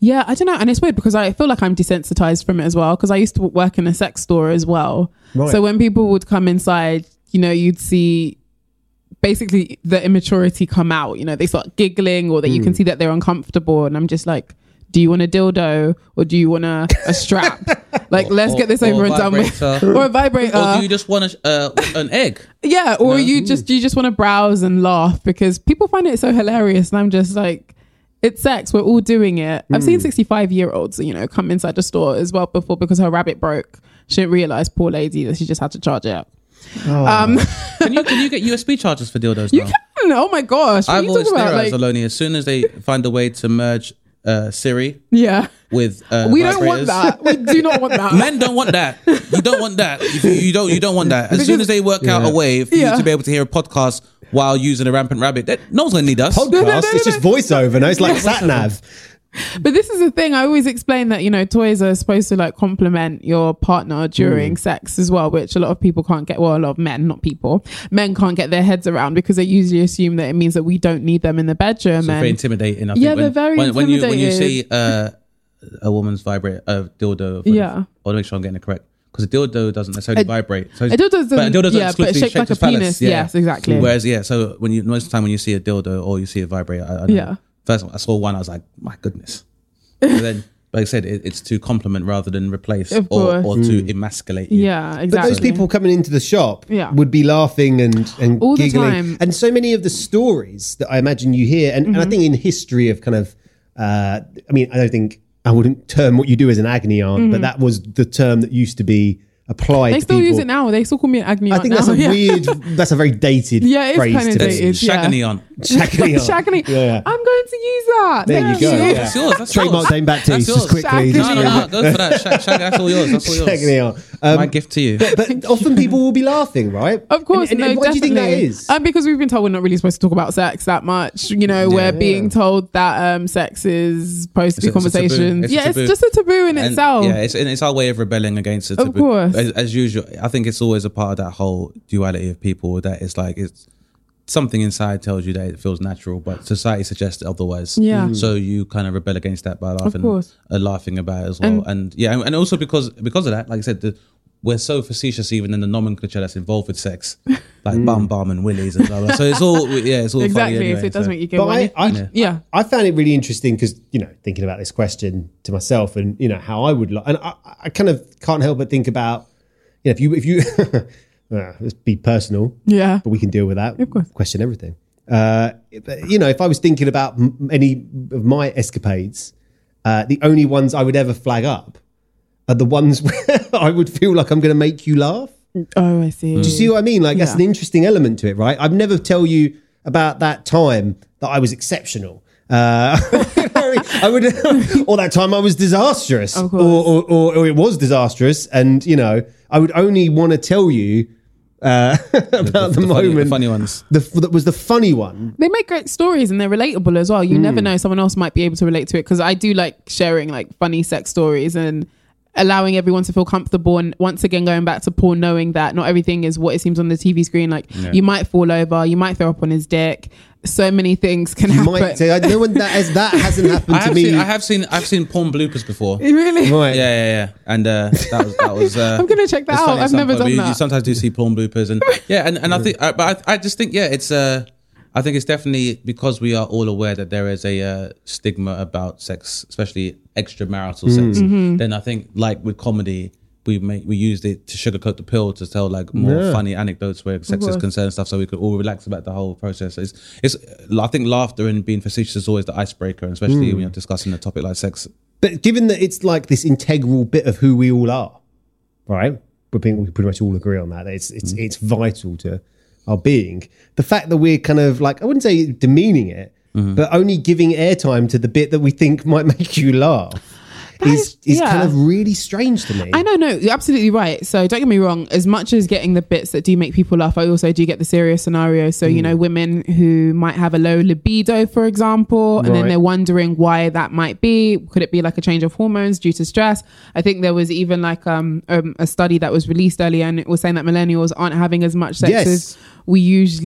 Yeah. I don't know, and it's weird because I feel like I'm desensitized from it as well because I used to work in a sex store as well. Right. So when people would come inside, you know, you'd see basically the immaturity come out. You know, they start giggling or that you can Hmm. see that they're uncomfortable. And I'm just like, do you want a dildo or do you want a, a strap? like, let's Or- get this over and done with. or a vibrator. or do you just want a, uh, an egg? yeah. Or you just, you just want to browse and laugh because people find it so hilarious. And I'm just like, it's sex. We're all doing it. I've Hmm. seen 65 year olds, you know, come inside the store as well before because her rabbit broke. She didn't realize, poor lady, that she just had to charge it up. Um, Can you can you get USB chargers for dildos you can. Oh my gosh. What I've you always talking about? theorized, Like, Oloni, as soon as they find a way to merge uh, Siri yeah. with uh, We don't want that. We do not want that. Men don't want that. You don't want that. You, you don't. You don't want that. As soon as they work out a way for Yeah. you to be able to hear a podcast while using a rampant rabbit, that, no one's gonna need us. no, no, Podcast. It's no. just voiceover. No, it's like sat nav. But this is the thing. I always explain that, you know, toys are supposed to like complement your partner during Mm. sex as well, which a lot of people can't get. Well, a lot of men, not people, men can't get their heads around because they usually assume that it means that we don't need them in the bedroom. It's very intimidating. I Yeah, think they're very when, when you when you see uh, a woman's vibrate a dildo. Yeah. I want to make sure I'm getting it correct because a dildo doesn't necessarily A- vibrate. So a dildo doesn't- but a dildo's yeah, but exclusively shaped like a penis. Yes, exactly. Whereas yeah, so when you most of the time when you see a dildo or you see a vibrator, I, I know, Yeah. First I saw one, I was like, my goodness. But then, like I said, it, it's to complement rather than replace Of or, course. or to emasculate. You. yeah, But exactly. those people coming into the shop Yeah. would be laughing and, and All the giggling. time. And so many of the stories that I imagine you hear, and, Mm-hmm. and I think in history of kind of, uh, I mean, I don't think I wouldn't term what you do as an agony aunt, but that was the term that used to be applied Mm-hmm. they to still people. use it now. They still call me an agony I aunt think now. that's a yeah. weird, that's a very dated Yeah, it's phrase kinda to dated. It's Yeah. Shagony on. Shagony aunt. Yeah, yeah. I'm going to use that. There you Thank go. Yeah. That's yours. That's Trademark yours. Dane Baptiste, That's just quickly. Shagony just- No, no, no. Go for that. Shag, shag, that's all yours. That's all yours. Shagony. Um, My gift to you. but often people will be laughing, right? Of course, And, and, no, and why do you think that definitely. is? Um, because we've been told we're not really supposed to talk about sex that much. You know, we're being told that um, sex is supposed to be It's it's conversations. It's yeah, it's just a taboo in And, itself. Yeah, it's, and it's our way of rebelling against it. Of course. As, as usual, I think it's always a part of that whole duality of people that it's like it's something inside tells you that it feels natural, but society suggests otherwise. Yeah. Mm. So you kind of rebel against that by laughing, course. uh, laughing about it as well. And- And, yeah, and, and also because because of that, like I said, the, we're so facetious even in the nomenclature that's involved with sex, like bum bum and willies and blah blah. So it's all yeah, it's all exactly. Funny anyway, so it does so. make you go. But I, I, yeah. yeah. I found it really interesting because you know thinking about this question to myself and you know how I would like, and I, I kind of can't help but think about you know if you if you let's be personal, Yeah. but we can deal with that. Of course. question everything. Uh, you know, if I was thinking about m- any of my escapades, uh, the only ones I would ever flag up are the ones where I would feel like I'm going to make you laugh. Oh, I see. Do you see what I mean? Like that's Yeah. an interesting element to it, right? I'd never tell you about that time that I was exceptional. Uh, I would, or that time I was disastrous, or, Of course. or, or, or it was disastrous, and you know, I would only want to tell you uh, about the, the funny- the moment, funny ones. the, that was the funny one. they make great stories and they're relatable as well. You Hmm. never know, someone else might be able to relate to it because I do like sharing like funny sex stories and allowing everyone to feel comfortable. And once again, going back to Paul, knowing that not everything is what it seems on the TV screen. Like you might fall over, you might throw up on his dick. So many things can You happen. might say, I no one that has that hasn't happened I to me. seen I have seen I've seen porn bloopers before. really? right. Yeah, yeah, yeah. And uh, that was that was. Uh, I'm gonna check that out. I've never point, done but you- You sometimes do see porn bloopers, and yeah, and, and I think, uh, but I, I just think, yeah, it's. Uh, I think it's definitely because we are all aware that there is a uh, stigma about sex, especially extramarital sex. Mm-hmm. mm-hmm. Then I think, like with comedy, we make we used it to sugarcoat the pill to tell like more Yeah. funny anecdotes where sex is concerned and stuff, so we could all relax about the whole process. It's, it's I think laughter and being facetious is always the icebreaker, and especially when mm. you're discussing a topic like sex. But given that it's like this integral bit of who we all are, right? We think we pretty much all agree on that. that It's it's mm. it's vital to our being. The fact that we're kind of like I wouldn't say demeaning it, but only giving airtime to the bit that we think might make you laugh is is- is yeah. kind of really strange to me. I know, no, you're absolutely right. So don't get me wrong. As much as getting the bits that do make people laugh, I also do get the serious scenario. So you Hmm. know, women who might have a low libido, for example, and then they're wondering why that might be. Could it be like a change of hormones due to stress? I think there was even like um, um a study that was released earlier, and it was saying that millennials aren't having as much sex Yes. as we usually.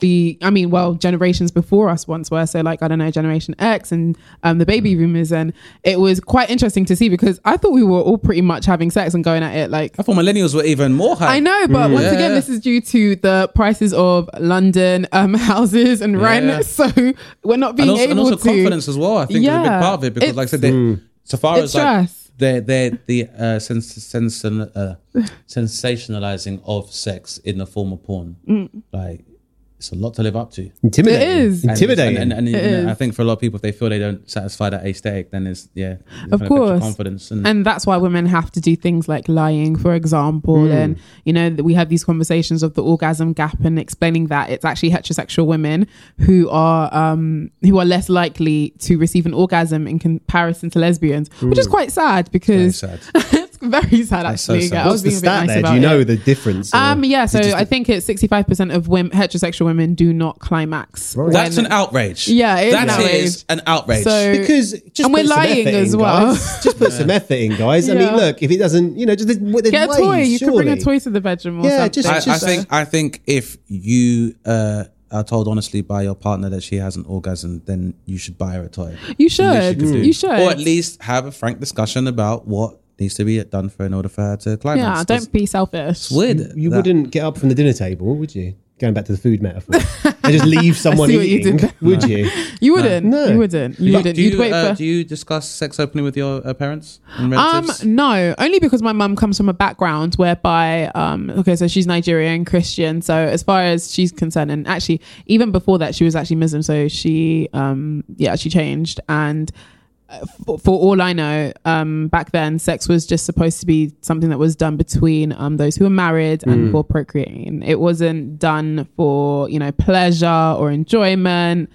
The I mean, well, generations before us once were so like I don't know, Generation X and um, the baby boomers, and it was quite interesting to see because I thought we were all pretty much having sex and going at it like. I thought millennials were even more high. I know, but once again, this is due to the prices of London um, houses and rent. Yeah. So we're not being and also, able and also to. confidence as well. I think is a big Yeah. part of it because, like I said, they, so far it's as like stress. they're, they're the uh, sens- sens- uh, sensationalizing of sex in the form of porn, Mm. like it's a lot to live up to. Intimidating. It is. And- Intimidating. And, and, and, you It know, I think for a lot of people, if they feel they don't satisfy that aesthetic, then it's yeah, Of kind affects your course. confidence and, and that's why women have to do things like lying for example and you know we have these conversations of the orgasm gap and explaining that it's actually heterosexual women who are um who are less likely to receive an orgasm in comparison to lesbians which is quite sad because sad. it's very sad That's so actually sad. I What's was the being a bit stat nice there? Do you know it. the difference? or um yeah so i think it's 65% of women heterosexual women do not climax Right. that's an outrage. Yeah, it is an outrage. is an outrage. So- because just And we're put some lying effort as in, well. guys. just put some effort in, guys. I mean, look, if it doesn't, you know, just there's, there's get a ways, toy you could bring a toy to the bedroom or Yeah, something just- I, I just- think I think if you uh, are told honestly by your partner that she has an orgasm, then you should buy her a toy. you It's the should could do. you should or at least have a frank discussion about what needs to be done for in order for her to climax. yeah 'Cause don't be selfish It's weird. You that- wouldn't get up from the dinner table, would you? Going back to the food metaphor, and just leave someone see what you eating, did there. would you? You wouldn't. No. You wouldn't. You Do wouldn't. do You'd you, wait uh, for. do you discuss sex openly with your uh, parents and um, relatives? no, only because my mum comes from a background whereby, um, okay, so she's Nigerian Christian. So as far as she's concerned, and actually even before that, she was actually Muslim. So she, um, yeah, she changed. And for, for all I know, um, back then, sex was just supposed to be something that was done between um, those who were married and for procreating. It wasn't done for you know pleasure or enjoyment.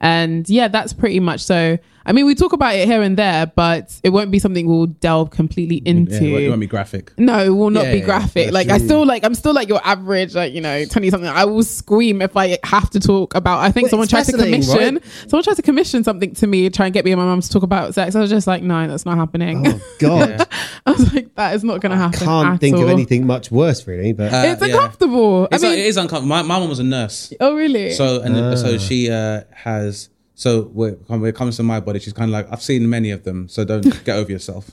And yeah, that's pretty much so. I mean, we talk about it here and there, but it won't be something we'll delve completely into. yeah, it won't- it won't be graphic. No, it will not Yeah, be graphic. that's like I still like I'm still like your average, like you know, twenty something. I will scream if I have to talk about. I think Well, someone it's tried to commission. right? Someone tried to commission something to me, try and get me and my mum to talk about sex. I was just like, no, that's not happening. Oh God, I was like, that is not going to happen. I can't at think of anything much worse, really. But Uh, It's yeah. uncomfortable. It's I mean, it is uncomfortable. My, my mom was a nurse. oh really? So and Ah. so she uh, has. So when it comes to my body, she's kind of like I've seen many of them. So don't get over yourself.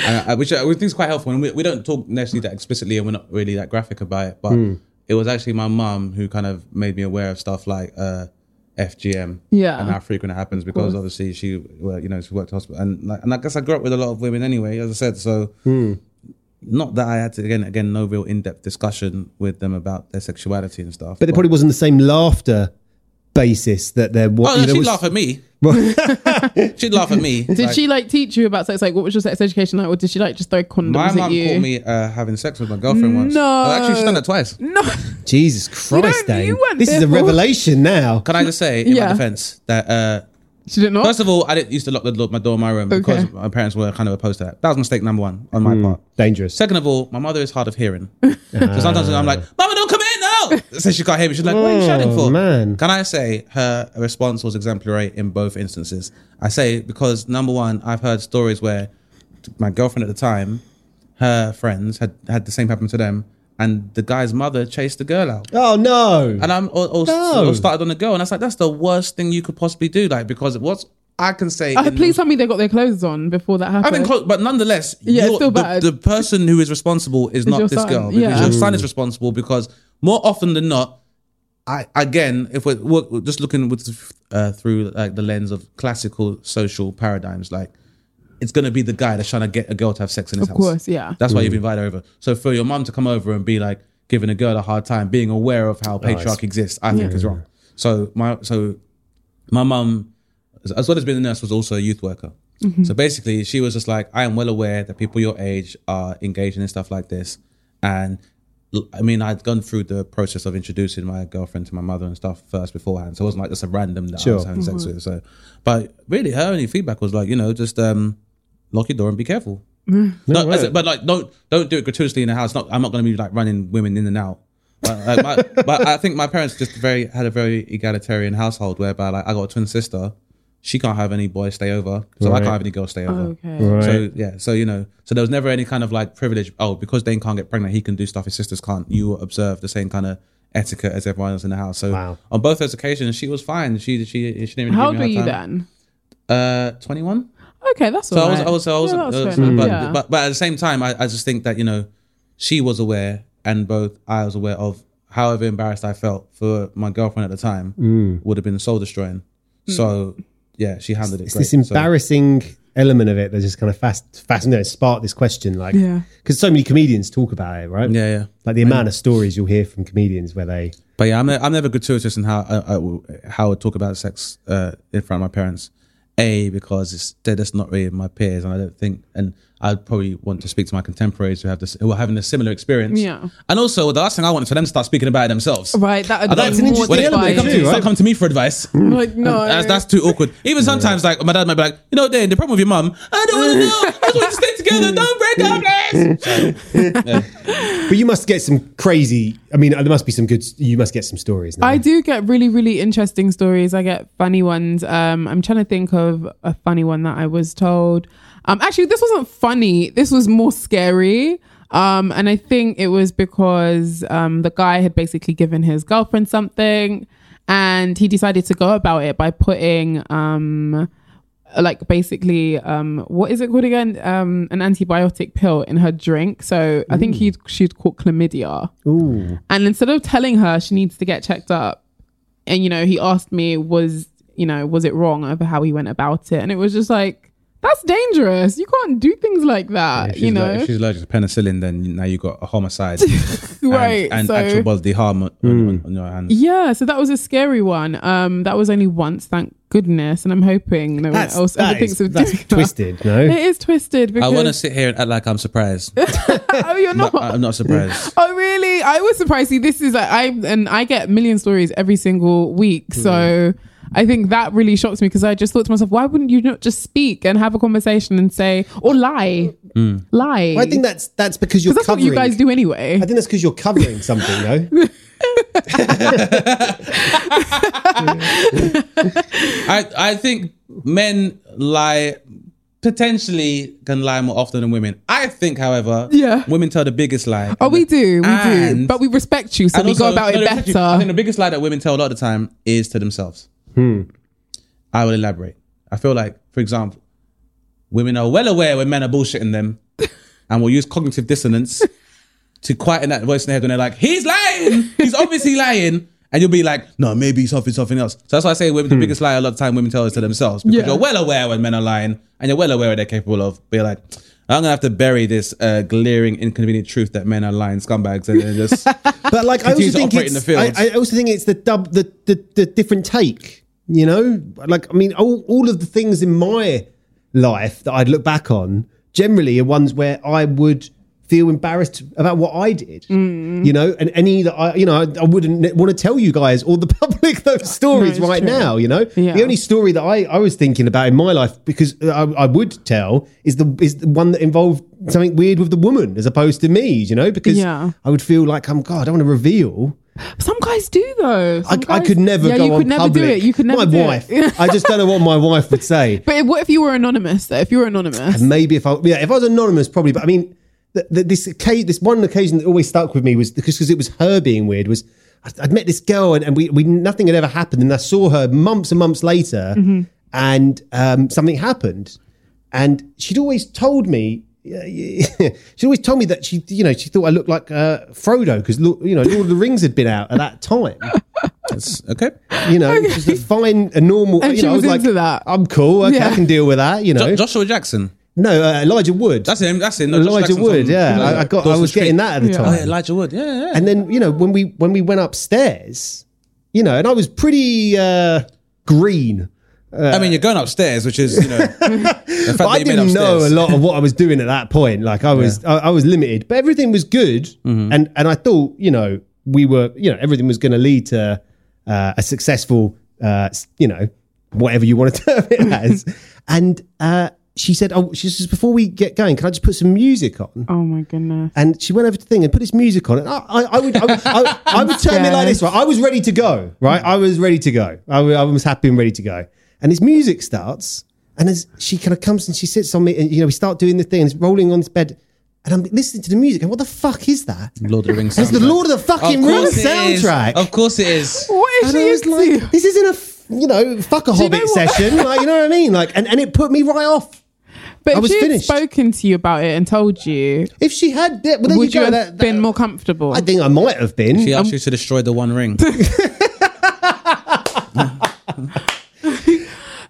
I, which I think is quite helpful. And we, we don't talk necessarily that explicitly, and we're not really that graphic about it. But Hmm. it was actually my mum who kind of made me aware of stuff like uh, FGM. Yeah. and how frequent it happens because obviously she, well, you know, she worked at hospital, and like, and I guess I grew up with a lot of women anyway, as I said. So. Not that I had to again again no real in depth discussion with them about their sexuality and stuff. but it probably wasn't the same laughter basis that there was. Oh, no, you know, she'd was- laugh at me. she'd laugh at me. did she like teach you about sex? Like, what was your sex education like, or did she like just throw condoms My at mum you? caught me uh, having sex with my girlfriend once. No. Oh, actually, she's done that twice. No, Jesus Christ, don't- you Dane. weren't This is a revelation now. Can I just say, in Yeah. my defense, that uh, she did not. first of all, I didn't used to lock the door, my door in my room because my parents were kind of opposed to that. That was mistake number one on my part. Dangerous. Second of all, my mother is hard of hearing. so sometimes I'm like, Mama, in now. So she can't hear me. She's like, what are you oh, shouting Oh, for? man. Can I say her response was exemplary in both instances? I say because number one, I've heard stories where my girlfriend at the time, her friends had had the same happen to them, and the guy's mother chased the girl out. Oh no. And I'm or, or, No. or started on the girl, and I was like, that's the worst thing you could possibly do, like because what's I can say. Uh, please those- tell me they got their clothes on before that I happened. mean, close, but nonetheless, Yeah, it's still the, bad. the person who is responsible is not this son, girl because yeah. your son is responsible. Because more often than not, I again, if we're, we're just looking with uh, through like the lens of classical social paradigms, like it's gonna be the guy that's trying to get a girl to have sex in his Of house. course, yeah. That's why you've invited her over. So for your mom to come over and be like giving a girl a hard time, being aware of how patriarchy exists, I think is wrong. So my so my mum, as- as well as being a nurse, was also a youth worker. Mm-hmm. So basically, she was just like, I am well aware that people your age are engaging in stuff like this, and I mean, I'd gone through the process of introducing my girlfriend to my mother and stuff first beforehand, so it wasn't like just a random that I was Sure. having sex with. So, but really, her only feedback was like, you know, just um, lock your door and be careful. No, as right. it- but like, don't don't do it gratuitously in the house. Not, I'm not going to be like running women in and out. But, like, my, but I think my parents just very had a very egalitarian household whereby like I got a twin sister, she can't have any boys stay over, so I can't have any girls stay over. Okay. Right. So yeah, so you know, so there was never any kind of like privilege. Oh, because Dane can't get pregnant, he can do stuff his sisters can't. You observe the same kind of etiquette as everyone else in the house. So Wow. on both those occasions, she was fine. She she she didn't. Really How give old were you time. then? Uh, twenty one. Okay, that's So all I was, right. I was, I was, Yeah, that's uh, but, yeah. but, but at the same time, I, I just think that you know, she was aware, and both I was aware of however embarrassed I felt for my girlfriend at the time would have been soul destroying. So yeah, she handled it. It's great. this So- embarrassing element of it that just kind of fast, fascinating, sparked this question. Like, Yeah. because so many comedians talk about it, right? yeah, yeah. Like the amount of stories you'll hear from comedians where they, But yeah, I'm, ne- I'm never gratuitous in how I, I, how I talk about sex uh, in front of my parents. A because it's they're just not really my peers, and I don't think, and I'd probably want to speak to my contemporaries who have this, who are having a similar experience. Yeah. And also, the last thing I want is for them to start speaking about it themselves. Right, that would I be don't- an interesting they, element they come, to, right? start coming to me for advice. Like no, That's, that's too awkward. Even sometimes, like my dad might be like, you know, Dane, the problem with your mum, I don't want to know. I just want to stay together. Don't break up, please. but you must get some crazy. I mean, there must be some good. You must get some stories. no? I do get really, really interesting stories. I get funny ones. Um, I'm trying to think of a funny one that I was told. Um, actually, this wasn't funny. This was more scary. Um, and I think it was because um, the guy had basically given his girlfriend something, and he decided to go about it by putting um, like basically um what is it called again um an antibiotic pill in her drink so i think he she'd caught chlamydia Ooh. and instead of telling her she needs to get checked up and you know he asked me was you know was it wrong over how he went about it and it was just like that's dangerous you can't do things like that If you know like- if she's allergic to penicillin, then now you've got a homicide, right and, and so actual bodily harm on, on, on your hands. yeah so that was a scary one um that was only once thank goodness and i'm hoping no That's, one else ever that thinks of that's doing that. twisted. No, it is twisted I want to sit here and act like I'm surprised. oh you're not but I'm not surprised. Oh really? I was surprised. See, this is like, I and I get million stories every single week. So I think that really shocked me because I just thought to myself, why wouldn't you not just speak and have a conversation and say or lie, mm. lie? I think that's that's because you're because that's what you guys do anyway. I think that's because you're covering something, no? I I think men lie potentially can lie more often than women. I think, however, Yeah. women tell the biggest lie. Oh, we do, we do, but we respect you, so And we go about no, it better. I think the biggest lie that women tell a lot of the time is to themselves. I will elaborate. I feel like, for example, women are well aware when men are bullshitting them and will use cognitive dissonance to quieten that voice in their head when they're like, he's lying. He's obviously lying. And you'll be like, no, maybe he's something, something else. So that's why I say women, the biggest lie a lot of time women tell is to themselves because Yeah. you're well aware when men are lying and you're well aware what they're capable of. Be like, I'm gonna have to bury this uh, glaring, inconvenient truth that men are lying scumbags and then just But like, I Continue also to think operate it's. in the fields. I, I also think it's the dub, the, the the different take. You know, like I mean, all, all of the things in my life that I'd look back on generally are ones where I would feel embarrassed about what I did. Mm. You know, and any that I, you know, I, I wouldn't want to tell you guys or the public those stories it's right true. now. You know, Yeah. the only story that I, I was thinking about in my life because I, I would tell is the is the one that involved something weird with the woman as opposed to me. You know, because Yeah. I would feel like I'm God. I don't want to reveal. Some guys do though. I, Some I guys- could never yeah, go you on could never public. do it. You could never My wife. I just don't know what my wife would say. but what if you were anonymous? Though, if you were anonymous, Maybe if I yeah, if I was anonymous, probably. But I mean, th th this this one occasion that always stuck with me was because it was her being weird. Was I'd met this girl and, and we we nothing had ever happened, and I saw her months and months later, Mm-hmm. and um, something happened, and she'd always told me. Yeah, yeah, she always told me that she, you know, she thought I looked like uh, Frodo because, you know, Lord of the Rings had been out at that time. It's okay. You know, just a fine, a normal. And you she know, was I was into like, that. I'm cool. Okay, Yeah. I can deal with that. You know, Jo- Joshua Jackson. No, uh, Elijah Wood. That's him. That's him. No, Elijah Wood. from- Yeah, I, I got. I Dawson was getting that at the Yeah. time. Oh, yeah, Elijah Wood. Yeah, yeah. And then you know when we when we went upstairs, you know, and I was pretty uh, green. I mean, you're going upstairs, which is you know. the fact But I that you made didn't know a lot of what I was doing at that point. Like I was, I, I was limited, but everything was good, Mm-hmm. and and I thought, you know, we were, you know, everything was going to lead to uh, a successful, uh, you know, whatever you want to term it as. and uh, she said, "Oh, she says before we get going, can I just put some music on?" Oh my goodness. And she went over to the thing and put this music on. And I, I, I would, I, would- I, I would term it like this, right? I was ready to go, right? I was ready to go. I, I was happy and ready to go. And his music starts, and as she kind of comes and she sits on me, and you know, we start doing the thing, and it's rolling on this bed, and I'm listening to the music, and what the fuck is that? Lord of the Rings. It's the soundtrack. Lord of the fucking Of Rings course it is. soundtrack. Of course it is. What is And I she was into? like, this isn't a, f- you know, fuck a you Hobbit know session, like you know what I mean? Like, and, and it put me right off. but I if was she had finished. spoken to you about it and told you, If she had, yeah, well, there would you you, go. have that- been more comfortable? I think I might have been. She asked um, you to destroy the One Ring.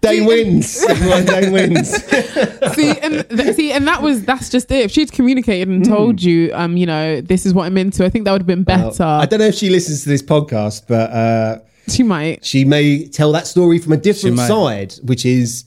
Dane wins. Everyone, Dane wins. see, and th- see, and that was that's just it. If she'd communicated and told you, um, you know, this is what I'm into, I think that would have been better. I don't know if she listens to this podcast, but uh, she might. she may tell that story from a different might. side, which is,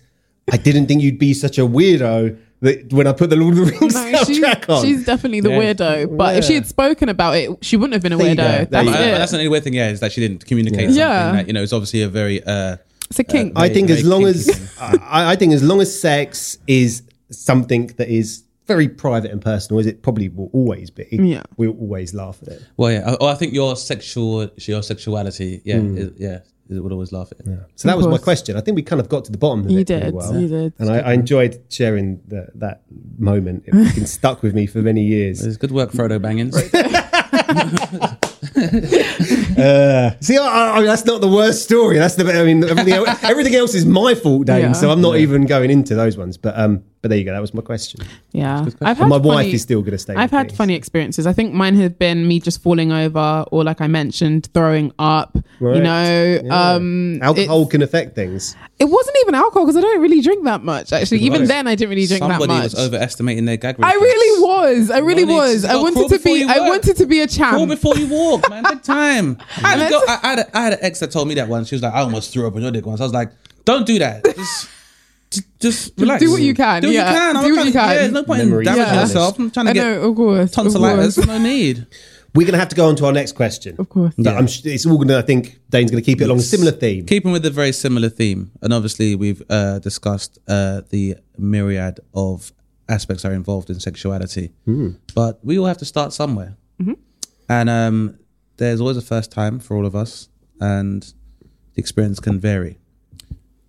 I didn't think you'd be such a weirdo that when I put the Lord of the Rings No, she's, soundtrack on. she's definitely the Yeah. weirdo. But if she had spoken about it, she wouldn't have been a There you go. weirdo. There That's you But, it. that's the only weird thing, yeah, is that she didn't communicate something Yeah. that, you know, it's obviously a very, uh, it's a uh, kink. I think as long kinky as I, I think as long as sex is something that is very private and personal, as it probably will always be, Yeah. we'll always laugh at it. well, yeah. Oh, I think your sexual, your sexuality, yeah, hmm. is, yeah, it would always laugh at it. Yeah. So that Of was my question. I think we kind of got to the bottom of You it pretty did, well. you did. and I, I enjoyed sharing the, that moment. It's been stuck with me for many years. It's good work, Frodo Bangins. See, I, I, that's not the worst story. That's the. I mean, everything else, everything else is my fault, Dane. Yeah. So I'm not even going into those ones. But um, but there you go. That was my question. Yeah, I've And my wife is still going to stay. I've with had me. funny experiences. I think mine have been me just falling over, or like I mentioned, throwing up. You know, Yeah. um, Alcohol can affect things. It wasn't even alcohol because I don't really drink that much. Actually, even Right. then, I didn't really drink Somebody that much. was overestimating their gag Reflex. I really was. I really Ronnie, was. I wanted to be. I wanted to be a Crawl champ. before you walk, man. Big time. I, had a And girl- that's- I, I had a, I had an ex that told me that once. She was like, I almost threw up on your dick once. I was like, don't do that. Just, just, just relax. do what you can, Do what yeah. you can. I'm Do what you to- can. Yeah, there's no point Memory in damaging Yeah. myself. I'm trying I to get know, of course, of course. No need. We're going to have to go on to our next question. Of course. That I'm, sh- it's all going to. I think Dane's going to keep it along a similar theme. Keeping with a very similar theme, and obviously we've uh, discussed uh, the myriad of aspects that are involved in sexuality, but we all have to start somewhere, and um, there's always a first time for all of us, and the experience can vary.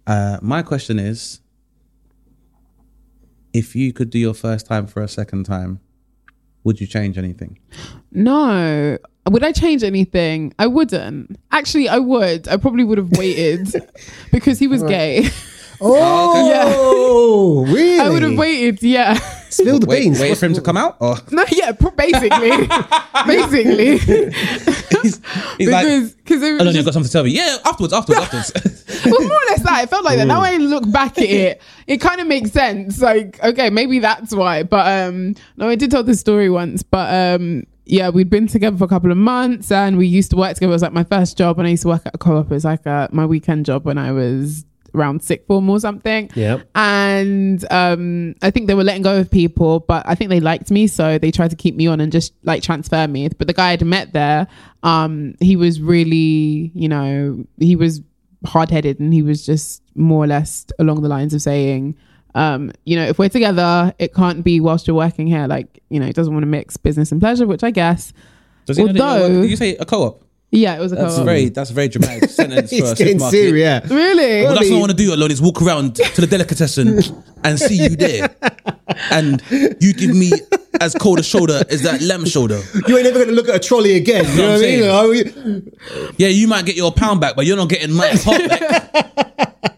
Uh, my question is, if you could do your first time for a second time, would you change anything? No. Would I change anything? I wouldn't. Actually, I would. I probably would have waited because he was gay. Oh, really? I would have waited. Yeah. Spill the Wait, beans. wait for him to come out, or No, yeah, basically, basically, he's, he's like, because because it Oh, was no, just- I've got something to tell you. Yeah, afterwards, afterwards, afterwards. it was more or less that. It felt like that. Now I look back at it, it kind of makes sense. Like, okay, maybe that's why. But um, no, I did tell this story once. But um, yeah, we'd been together for a couple of months, and we used to work together. It was like my first job, and I used to work at a co-op. It was like uh my weekend job when I was around sick form or something. Yep. And um, I think they were letting go of people, but I think they liked me, so they tried to keep me on and just like transfer me. But the guy I'd met there, um, he was really, you know, he was hard headed and he was just more or less along the lines of saying, um, you know, if we're together, it can't be whilst you're working here. Like, you know, he doesn't want to mix business and pleasure, which I guess. Does he know Although- working- you say a co-op? Yeah, it was a That's co-op. very that's a very dramatic sentence for a It's getting supermarket. serious. Yeah. Really? Well, that's Really? what I want to do, alone is walk around to the delicatessen and see you there, and you give me as cold a shoulder as that lamb shoulder. You ain't never going to look at a trolley again. You know what I mean? saying. You- Yeah, you might get your pound back, but you're not getting my pot back.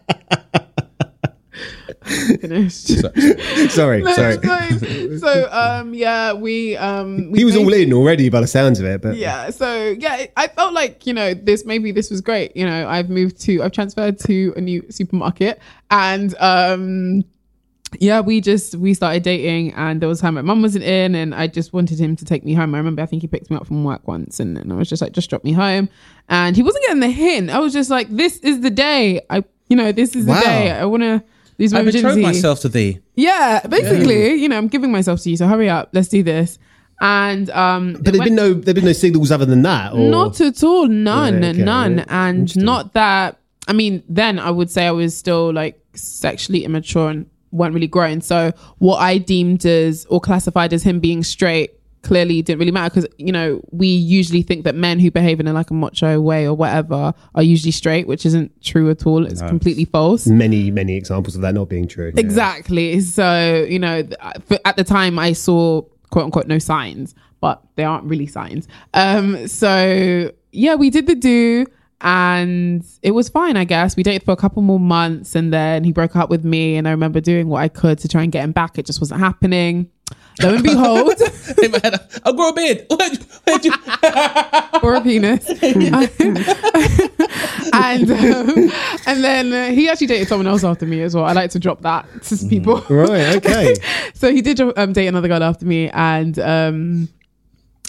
Finished. Sorry, No, sorry. so, um, yeah, we um, we He was all in already by the sounds of it. But yeah so yeah i felt like you know this maybe this was great you know i've moved to i've transferred to a new supermarket and um yeah, we just we started dating, and there was time my mum wasn't in, and I just wanted him to take me home. I remember I think he picked me up from work once, and, and I was just like, just drop me home, and he wasn't getting the hint. I was just like, this is the day. I, you know, this is the Wow. day. I want to lose my I betrothed virginity. myself to thee. Yeah, basically, you know, I'm giving myself to you, so hurry up, let's do this. And um, But there'd been no there'd been no signals other than that. Or, not at all, none, Right, okay, none, right. and not that. I mean, then I would say I was still like sexually immature and weren't really grown. So what I deemed as or classified as him being straight clearly didn't really matter because you know we usually think that men who behave in a, like a macho way or whatever are usually straight, which isn't true at all. It's completely false. many many examples of that not being true. Exactly. So, you know, th- at the time I saw quote unquote no signs, but they aren't really signs. Um, so yeah, we did the do and it was fine, I guess. We dated for a couple more months and then he broke up with me and I remember doing what I could to try and get him back. It just wasn't happening. Lo and behold, In my head, I'll grow a beard. Where'd you- where'd you- or a penis. and um, and then uh, he actually dated someone else after me as well. I like to drop that to people. Right. Okay. so he did um, date another girl after me and um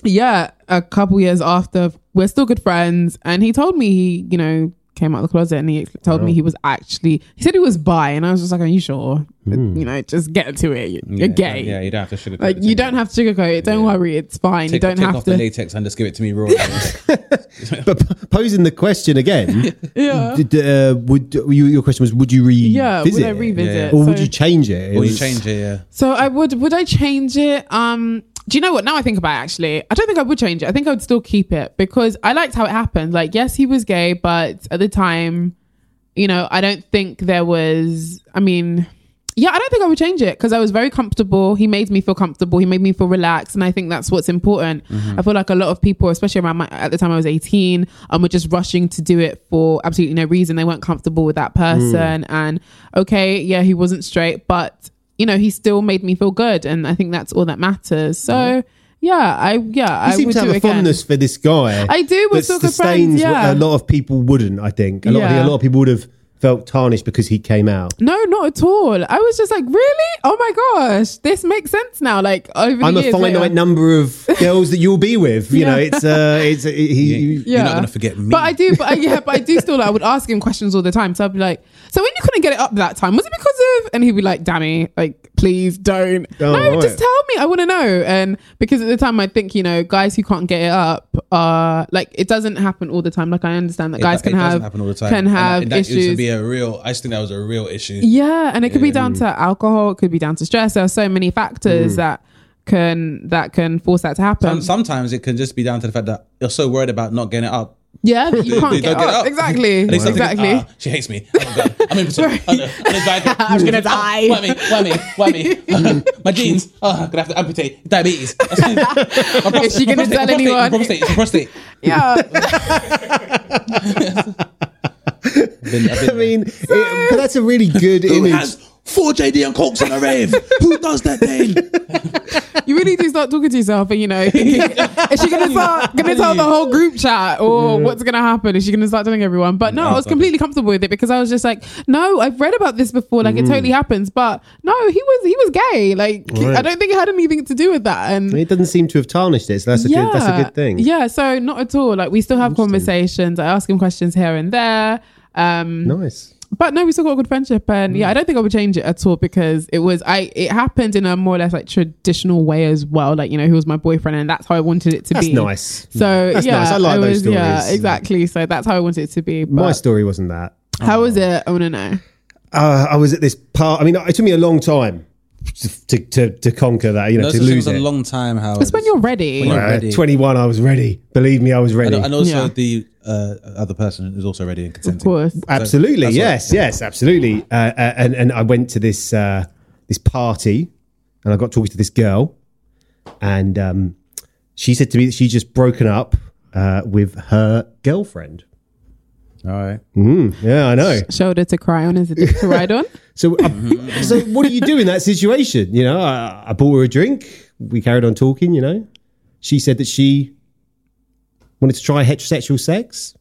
yeah a couple years after we're still good friends and he told me he you know came out of the closet and he told me he was actually he said he was bi and i was just like are you sure you know just get to it you're, you're Yeah, gay Yeah, you don't have to sugarcoat like it. you don't have to sugarcoat it don't worry it's fine take, you don't have to. take have off to the latex and just give it to me raw. But posing the question again, yeah did, uh, would you, your question was would you revisit? yeah would i it? revisit or would you change it? It or you change it, yeah. So I would would I change it? Um do you know what? Now I think about it actually, I don't think I would change it. I think I would still keep it because I liked how it happened. Like, yes, he was gay, but at the time, you know, I don't think there was I mean, yeah, I don't think I would change it because I was very comfortable. He made me feel comfortable. He made me feel relaxed, and I think that's what's important. I feel like a lot of people, especially around my at the time I was eighteen, um, were just rushing to do it for absolutely no reason. They weren't comfortable with that person, and okay, yeah, he wasn't straight, but you know, he still made me feel good, and I think that's all that matters. So. Mm-hmm. Yeah, I yeah, You I seem would to have a again. fondness for this guy. I do, we're still good friends, yeah. a lot of people wouldn't. I think a lot. Yeah. a lot of people would have felt tarnished because he came out. No, not at all. I was just like, really? Oh my gosh, this makes sense now. Like over the I'm a years finite later. number of girls that you'll be with. You Yeah. know, it's uh, it's he, he- You're not gonna forget me. But I do, but I, yeah, but I do still. Like, I would ask him questions all the time. So I'd be like, "So when you couldn't get it up that time, was it because of?" And he'd be like, "Danny, like, please don't. Oh, no, right. just tell me. I want to know." And because at the time, I think you know, guys who can't get it up, uh, like it doesn't happen all the time. Like I understand that It guys can it doesn't have happen all the time. can And have that used to issues. be a real. I just think that was a real issue. Yeah, and it could be down to alcohol. It could be down to stress. There are so many Mm. factors that can that can force that to happen. Some, sometimes it can just be down to the fact that you're so worried about not getting it up. Yeah, that you can't They get, don't up. Exactly, And they start thinking, exactly. "Ah, she hates me. God, I'm in prison. No. I'm gonna die. I'm gonna die. Why me? Why me? Why me? My genes. Oh, I'm gonna have to amputate. Diabetes. My prostate- Is she gonna prostate- tell my anyone? prostate, It's prostate. yeah. I've been- I've been I mean, it- but that's a really good Who image. has four JD and Cokes in a rave? Who does that thing? you really do start talking to yourself and you know, is she gonna start gonna tell the whole group chat or what's gonna happen is she gonna start telling everyone but no i was completely comfortable with it because i was just like no i've read about this before like it totally happens but no he was he was gay like he- i don't think it had anything to do with that and It doesn't seem to have tarnished it. So that's a good. That's a good thing. yeah so not at all like we still have conversations i ask him questions here and there um Nice. But no, we still got a good friendship, and yeah, I don't think I would change it at all because it was I. It happened in a more or less like traditional way as well. Like you know, he was my boyfriend, and that's how I wanted it to That's be. nice. So That's yeah, nice. I like those was, Yeah, stories. exactly. So that's how I wanted it to be. My story wasn't that. how was it? I want to know. Uh, I was at this part. I mean, it took me a long time to to, to conquer that. You know, No, to such thing lose as a long time, Howard. It's when you're ready. When you're Uh, ready. 21, I was ready. Believe me, I was ready. and, and also Yeah. the uh, other person is also ready and consenting. of course. Absolutely, that's what- yes, yes, absolutely. Uh, uh, and and I went to this uh, this party, and I got talking to this girl, and um, she said to me that she just broken up uh, with her girlfriend. All right. Mm, yeah, I know. Shoulder to cry on is a dick to ride on. So, uh, so what do you do in that situation? You know, I, I bought her a drink. We carried on talking. You know, she said that she wanted to try heterosexual sex.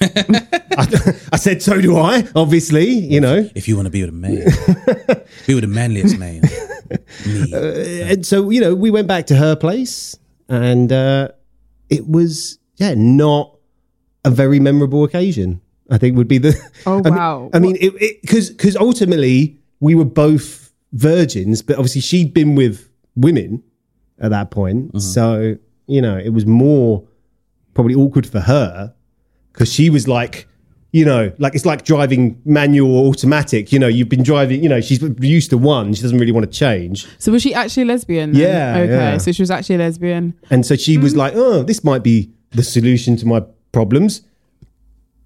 I, I said, so do I, obviously, you know. If you want to be with a man, be with the manliest man. Me. And so, you know, we went back to her place and uh, it was, yeah, not a very memorable occasion. I think would be the. Oh, I mean- wow. I mean, it because because ultimately we were both virgins, but obviously she'd been with women at that point, mm-hmm. so you know it was more probably awkward for her because she was like. You know, like it's like driving manual or automatic. You know, you've been driving. You know, she's used to one. She doesn't really want to change. So was she actually a lesbian? then? Yeah, Okay. yeah. So she was actually a lesbian. And so she was hmm. like, oh, this might be the solution to my problems.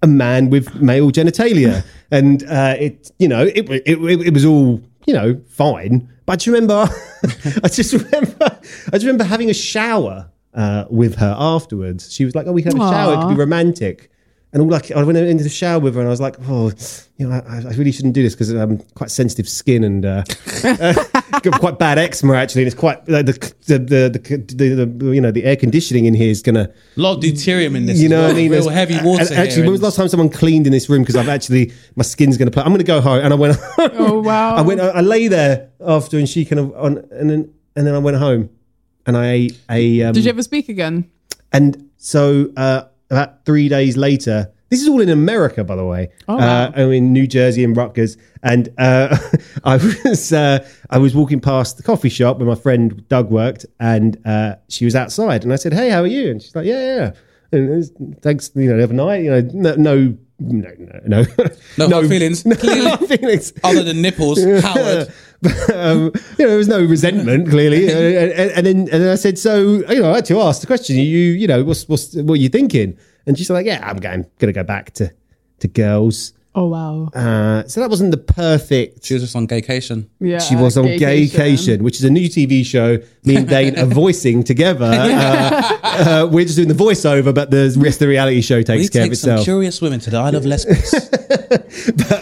A man with male genitalia. and uh, it, you know, it, it, it, it was all, you know, fine. But I just remember, I just remember, I just remember having a shower uh, with her afterwards. She was like, oh, we can have a shower. It could be romantic. And all like, I went into the shower with her and I was like, oh, you know, I, I really shouldn't do this because I'm quite sensitive skin and uh, got quite bad eczema actually. And it's quite like the, the, the, the, the, the, you know, the air conditioning in here is going to, A lot of deuterium in this. you know well. what I mean? Real There's- heavy and water. Actually, here when was the last time someone cleaned in this room? Because I've actually, my skin's going to play. I'm going to go home. And I went, Oh wow. I went, I lay there after and she kind of, on, and then, and then I went home and I ate a, um, Did you ever speak again? and so uh, about three days later, this is all in America, by the way. Oh, wow. uh, I'm in New Jersey and Rutgers, and uh, I was uh, I was walking past the coffee shop where my friend Doug worked, and uh, she was outside, and I said, "Hey, how are you?" And she's like, "Yeah, yeah." And was, thanks, you know, the other night, you know, no, no, no, no, no, No hard feelings. Clearly. feelings. Other than nipples, Howard. um, you know, there was no resentment clearly, and, and, and then and then I said, so you know, I had to ask the question. You you know, what's what's what are you thinking? And she's like, yeah, I'm going gonna go back to to girls. Oh wow. Uh, so that wasn't the perfect. She was just on gaycation. Yeah. She was on Gaycation, which is a new TV show. Me and Dane are voicing together. Uh, uh, we're just doing the voiceover, but the rest of the reality show We takes care of take some itself. curious women to the Isle of Lesbos.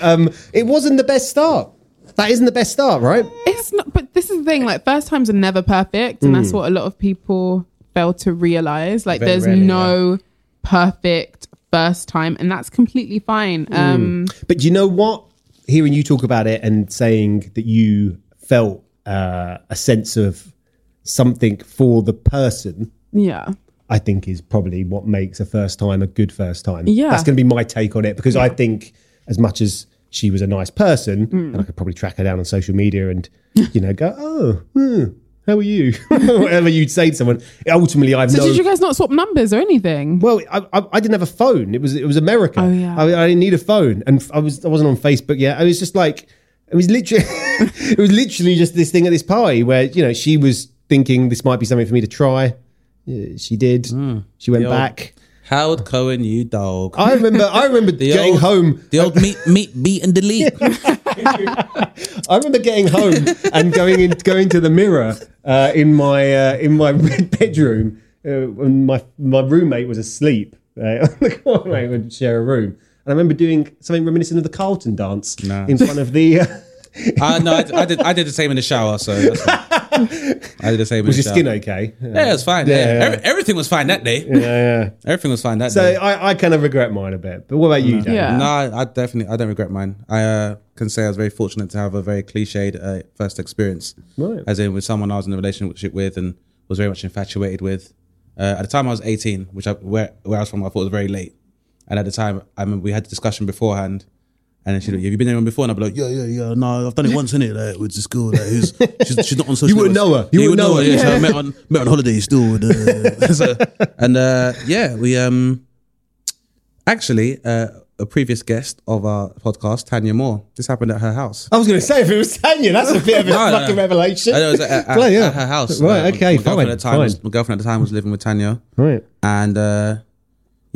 um, it wasn't the best start. That isn't the best start, right? It's not, but this is the thing. Like first times are never perfect, and Mm. that's what a lot of people fail to realize. Like Very there's rarely, no perfect first time, and that's completely fine. Mm. Um, But you know what? Hearing you talk about it and saying that you felt uh, a sense of something for the person, yeah. I think is probably what makes a first time a good first time. Yeah. That's going to be my take on it because I think as much as she was a nice person, and I could probably track her down on social media and, you know, go, oh, hmm, how are you? Whatever you'd say to someone. Ultimately, I've So no. did you guys not swap numbers or anything? Well, I, I, I didn't have a phone. It was it was America. Oh, yeah. I, I didn't need a phone, and I was I wasn't on Facebook yet. I was just like, it was literally, it was literally just this thing at this party where you know she was thinking this might be something for me to try. Yeah, she did. Hmm. She went The old- back. Howard Cohen, you dog. I remember. I remember The getting old- home. The old meet, meet, beat, and delete. I remember getting home and going in, going to the mirror uh, in my uh, in my bedroom uh, when my my roommate was asleep. Uh, on the corner, I would share a room, and I remember doing something reminiscent of the Carlton dance Nah. in front of the. Uh, no, I, I did. I did the same in the shower. So that's fine. I did the same. was in your the skin okay? Yeah, it was fine. Yeah, Yeah, yeah. Every- everything was fine that day. yeah, yeah. Everything was fine that So day. I, I kind of regret mine a bit. But what about you, Dan? Yeah. No, I I definitely I don't regret mine. I uh, can say I was very fortunate to have a very cliched uh, first experience, Right. as in with someone I was in a relationship with and was very much infatuated with. Uh, at the time, I was 18, which I, where where I was from, I thought was very late. And at the time, I remember we had the discussion beforehand. And then she'd be like, have you been anyone before? And I'd be like, yeah, yeah, yeah. No, I've done it once, innit? Like, with this girl, like, who's, she's, she's not on social You wouldn't know her. You wouldn't know her. Yeah, so I met on, met on holiday still. With, uh, so- and uh, yeah, we, um, actually, uh, a previous guest of our podcast, Tanya Moore, this happened at her house. I was going to say if it was Tanya, that's a bit of a No, fucking no. revelation. I know, it was at, at, yeah. at her house. Right, Uh, okay, my, girlfriend fine, At the time was, fine. my girlfriend at the time was living with Tanya. Right. And uh,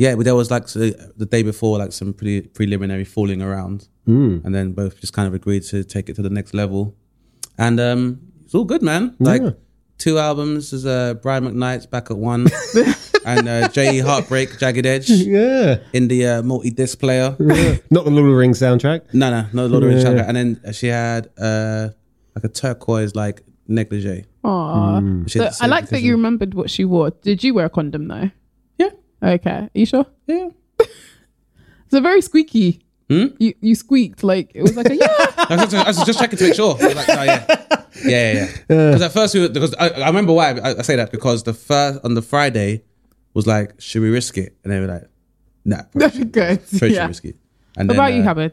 yeah, but there was like so the day before, like some pretty preliminary fooling around, Hmm. and then both just kind of agreed to take it to the next level. And um, it's all good, man. Like Yeah. two albums is uh, Brian McKnight's back at one, and uh, J.E. Heartbreak, Jagged Edge Yeah. in the uh, multi-disc player. Not the Lord of the Rings soundtrack. No, no, no, Lord of the Rings soundtrack. And then she had uh, like a turquoise like negligee. Aw. She So I like that you remembered what she wore. Did you wear a condom though? Yeah, Okay. Are you sure? yeah. it's a very squeaky. Hmm? You you squeaked like it was like a yeah. I was, just, I was just checking to make sure. I was like, oh, yeah. Yeah, yeah, yeah. Because at first, we were, because I, I remember why I, I say that because the first, on the Friday, was like, should we risk it? And they were like, nah. probably That's shouldn't. good. Probably Yeah. shouldn't risk it. And What then, about you, uh, Howard?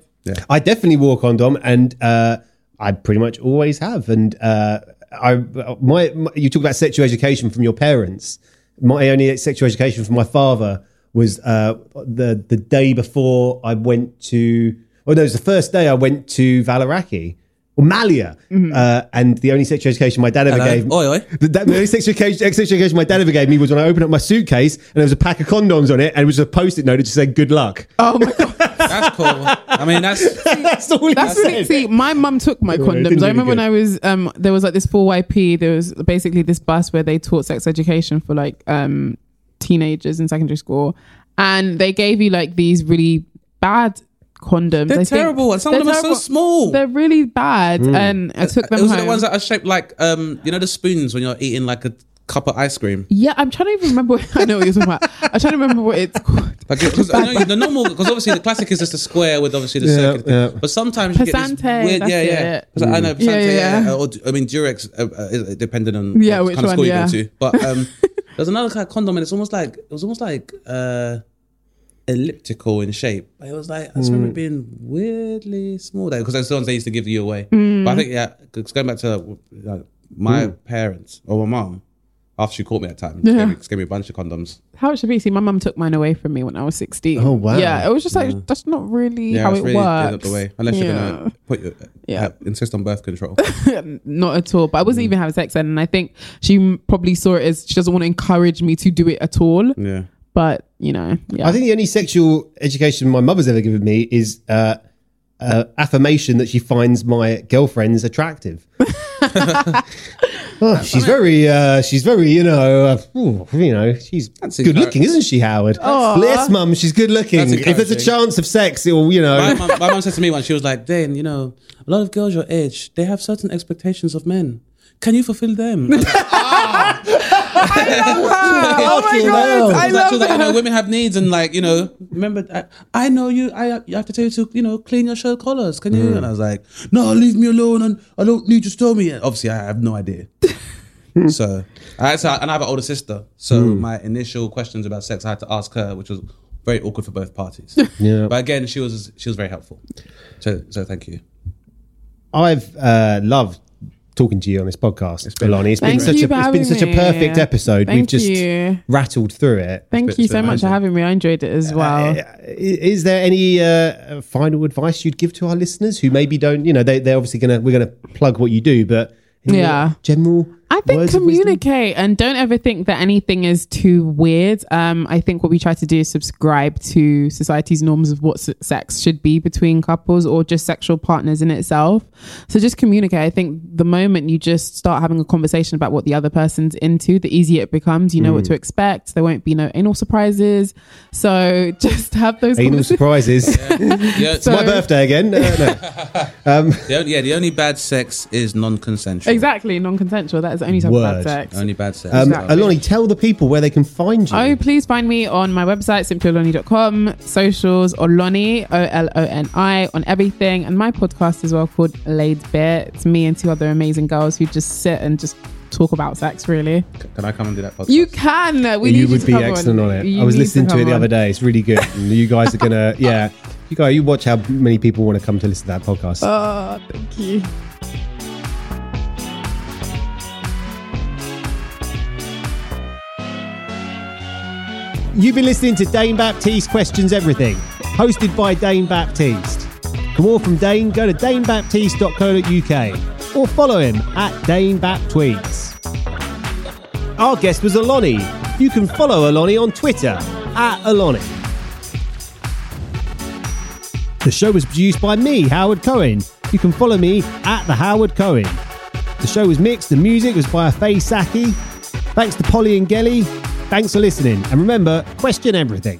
I definitely wore a condom, and uh, I pretty much always have. And uh, I, my, my, you talk about sexual education from your parents. My only sexual education from my father was uh, the the day before I went to. Oh no, it was the first day I went to Faliraki or Malia, uh, and the only sexual education my dad ever Hello? gave. Oi, oi. The, the only sexual education, sexual education my dad ever gave me was when I opened up my suitcase and there was a pack of condoms on it, and it was a post-it note that just said "Good luck." Oh my god. That's cool. I mean, that's That's all he That's said. really see. My mum took my it didn't condoms. really I remember when good. I was um there was like this four YP. There was basically this bus where they taught sex education for like um teenagers in secondary school, and they gave you like these really bad condoms. they're I think. terrible. And some of They're them are so terrible. small. They're really bad, and I took them Those are home. the ones that are shaped like, um, you know, the spoons when you're eating like a cup of ice cream. yeah, I'm trying to even remember. What, I know what you're talking about. I'm trying to remember what it's called. Like, because I know the normal, because obviously the classic is just a square with obviously the Yeah, circuit. yeah. But sometimes you get this Pasante, weird, yeah, yeah. it. 'Cause I know Pasante, Yeah, yeah, yeah, yeah. Or, I mean, Durex, uh, uh, depending on Yeah, what which kind of school yeah. you go to. But um, there's another kind of condom, and it's almost like it was almost like uh, elliptical in shape. It was like I just Mm. remember it being weirdly small there because those the ones they used to give you away. Mm. But I think yeah, 'cause going back to uh, my parents or my mom. After she caught me at time, she Yeah. gave, me, she gave me a bunch of condoms. How it should be. See, my mum took mine away from me when I was 16. Oh, wow. Yeah, it was just like that's not really Yeah, how it's it really works. not the way. Unless you're Yeah. gonna put your, Yeah. yeah. insist on birth control. not at all. But I wasn't even having sex then, and I think she m- probably saw it as she doesn't want to encourage me to do it at all. yeah. But you know, yeah. I think the only sexual education my mother's ever given me is uh, uh, affirmation that she finds my girlfriends attractive. oh, she's very, uh, she's very, you know, uh, ooh, you know, she's That's good looking, isn't she, Howard? yes, mum, she's good looking. That's If there's a encouraging. chance of sex, it'll, you My know. my mum said to me once, she was like, Dane, you know, a lot of girls your age, they have certain expectations of men. Can you fulfill them? I was like, oh my god. I she was like, love she was like, you know, women have needs and like, you know, remember, I, I know you, I you have to tell you to, you know, clean your shirt collars. Can you? And I was like, no, leave me alone and I don't need you to tell me. And obviously, I have no idea. so, I had to, and I have an older sister. So my initial questions about sex, I had to ask her, which was very awkward for both parties. Yeah. But again, she was she was very helpful. So so thank you. I've uh, loved talking to you on this podcast, been- Oloni. It's been Thank such you a for it's been having such a me. perfect episode. We've just you. rattled through it. Thank you so it's much for having me. I enjoyed it as well. Uh, is there any uh, final advice you'd give to our listeners who maybe don't, you know, they, they're obviously going to, we're going to plug what you do, but any Yeah. general I think words communicate and don't ever think that anything is too weird. Um, I think what we try to do is subscribe to society's norms of what sex should be between couples or just sexual partners in itself. So just communicate. I think the moment you just start having a conversation about what the other person's into, the easier it becomes. You know what to Mm. expect. There won't be no anal surprises. So just have those Anal conversations. surprises. Yeah, It's my birthday again. Uh, no. the only, yeah, the only bad sex is non-consensual. Exactly, non-consensual. That is the only type of Word. bad sex. Only bad sex. Um, Exactly. Oloni, tell the people where they can find you. Oh, please find me on my website, simplyoloni.com, socials, Oloni, O L O N I, on everything, and my podcast as well called Laid Bare. It's me and two other amazing girls who just sit and just talk about sex, really. Can I come and do that podcast? You can. We need you would to be come excellent on, it. You I was need listening to, come it the on. other day. It's really good. And you guys are gonna, yeah. You guys, you watch how many people want to come to listen to that podcast. Oh, thank you. You've been listening to Dane Baptiste Questions Everything, hosted by Dane Baptiste. For more from Dane, go to danebaptiste.co.uk or follow him at Dane Baptweets. Our guest was Oloni. You can follow Oloni on Twitter at Oloni. The show was produced by me, Howard Cohen. You can follow me at the Howard Cohen. The show was mixed. The music was by Faye Saki. Thanks to Polly and Gelly. Thanks for listening. And remember, question everything.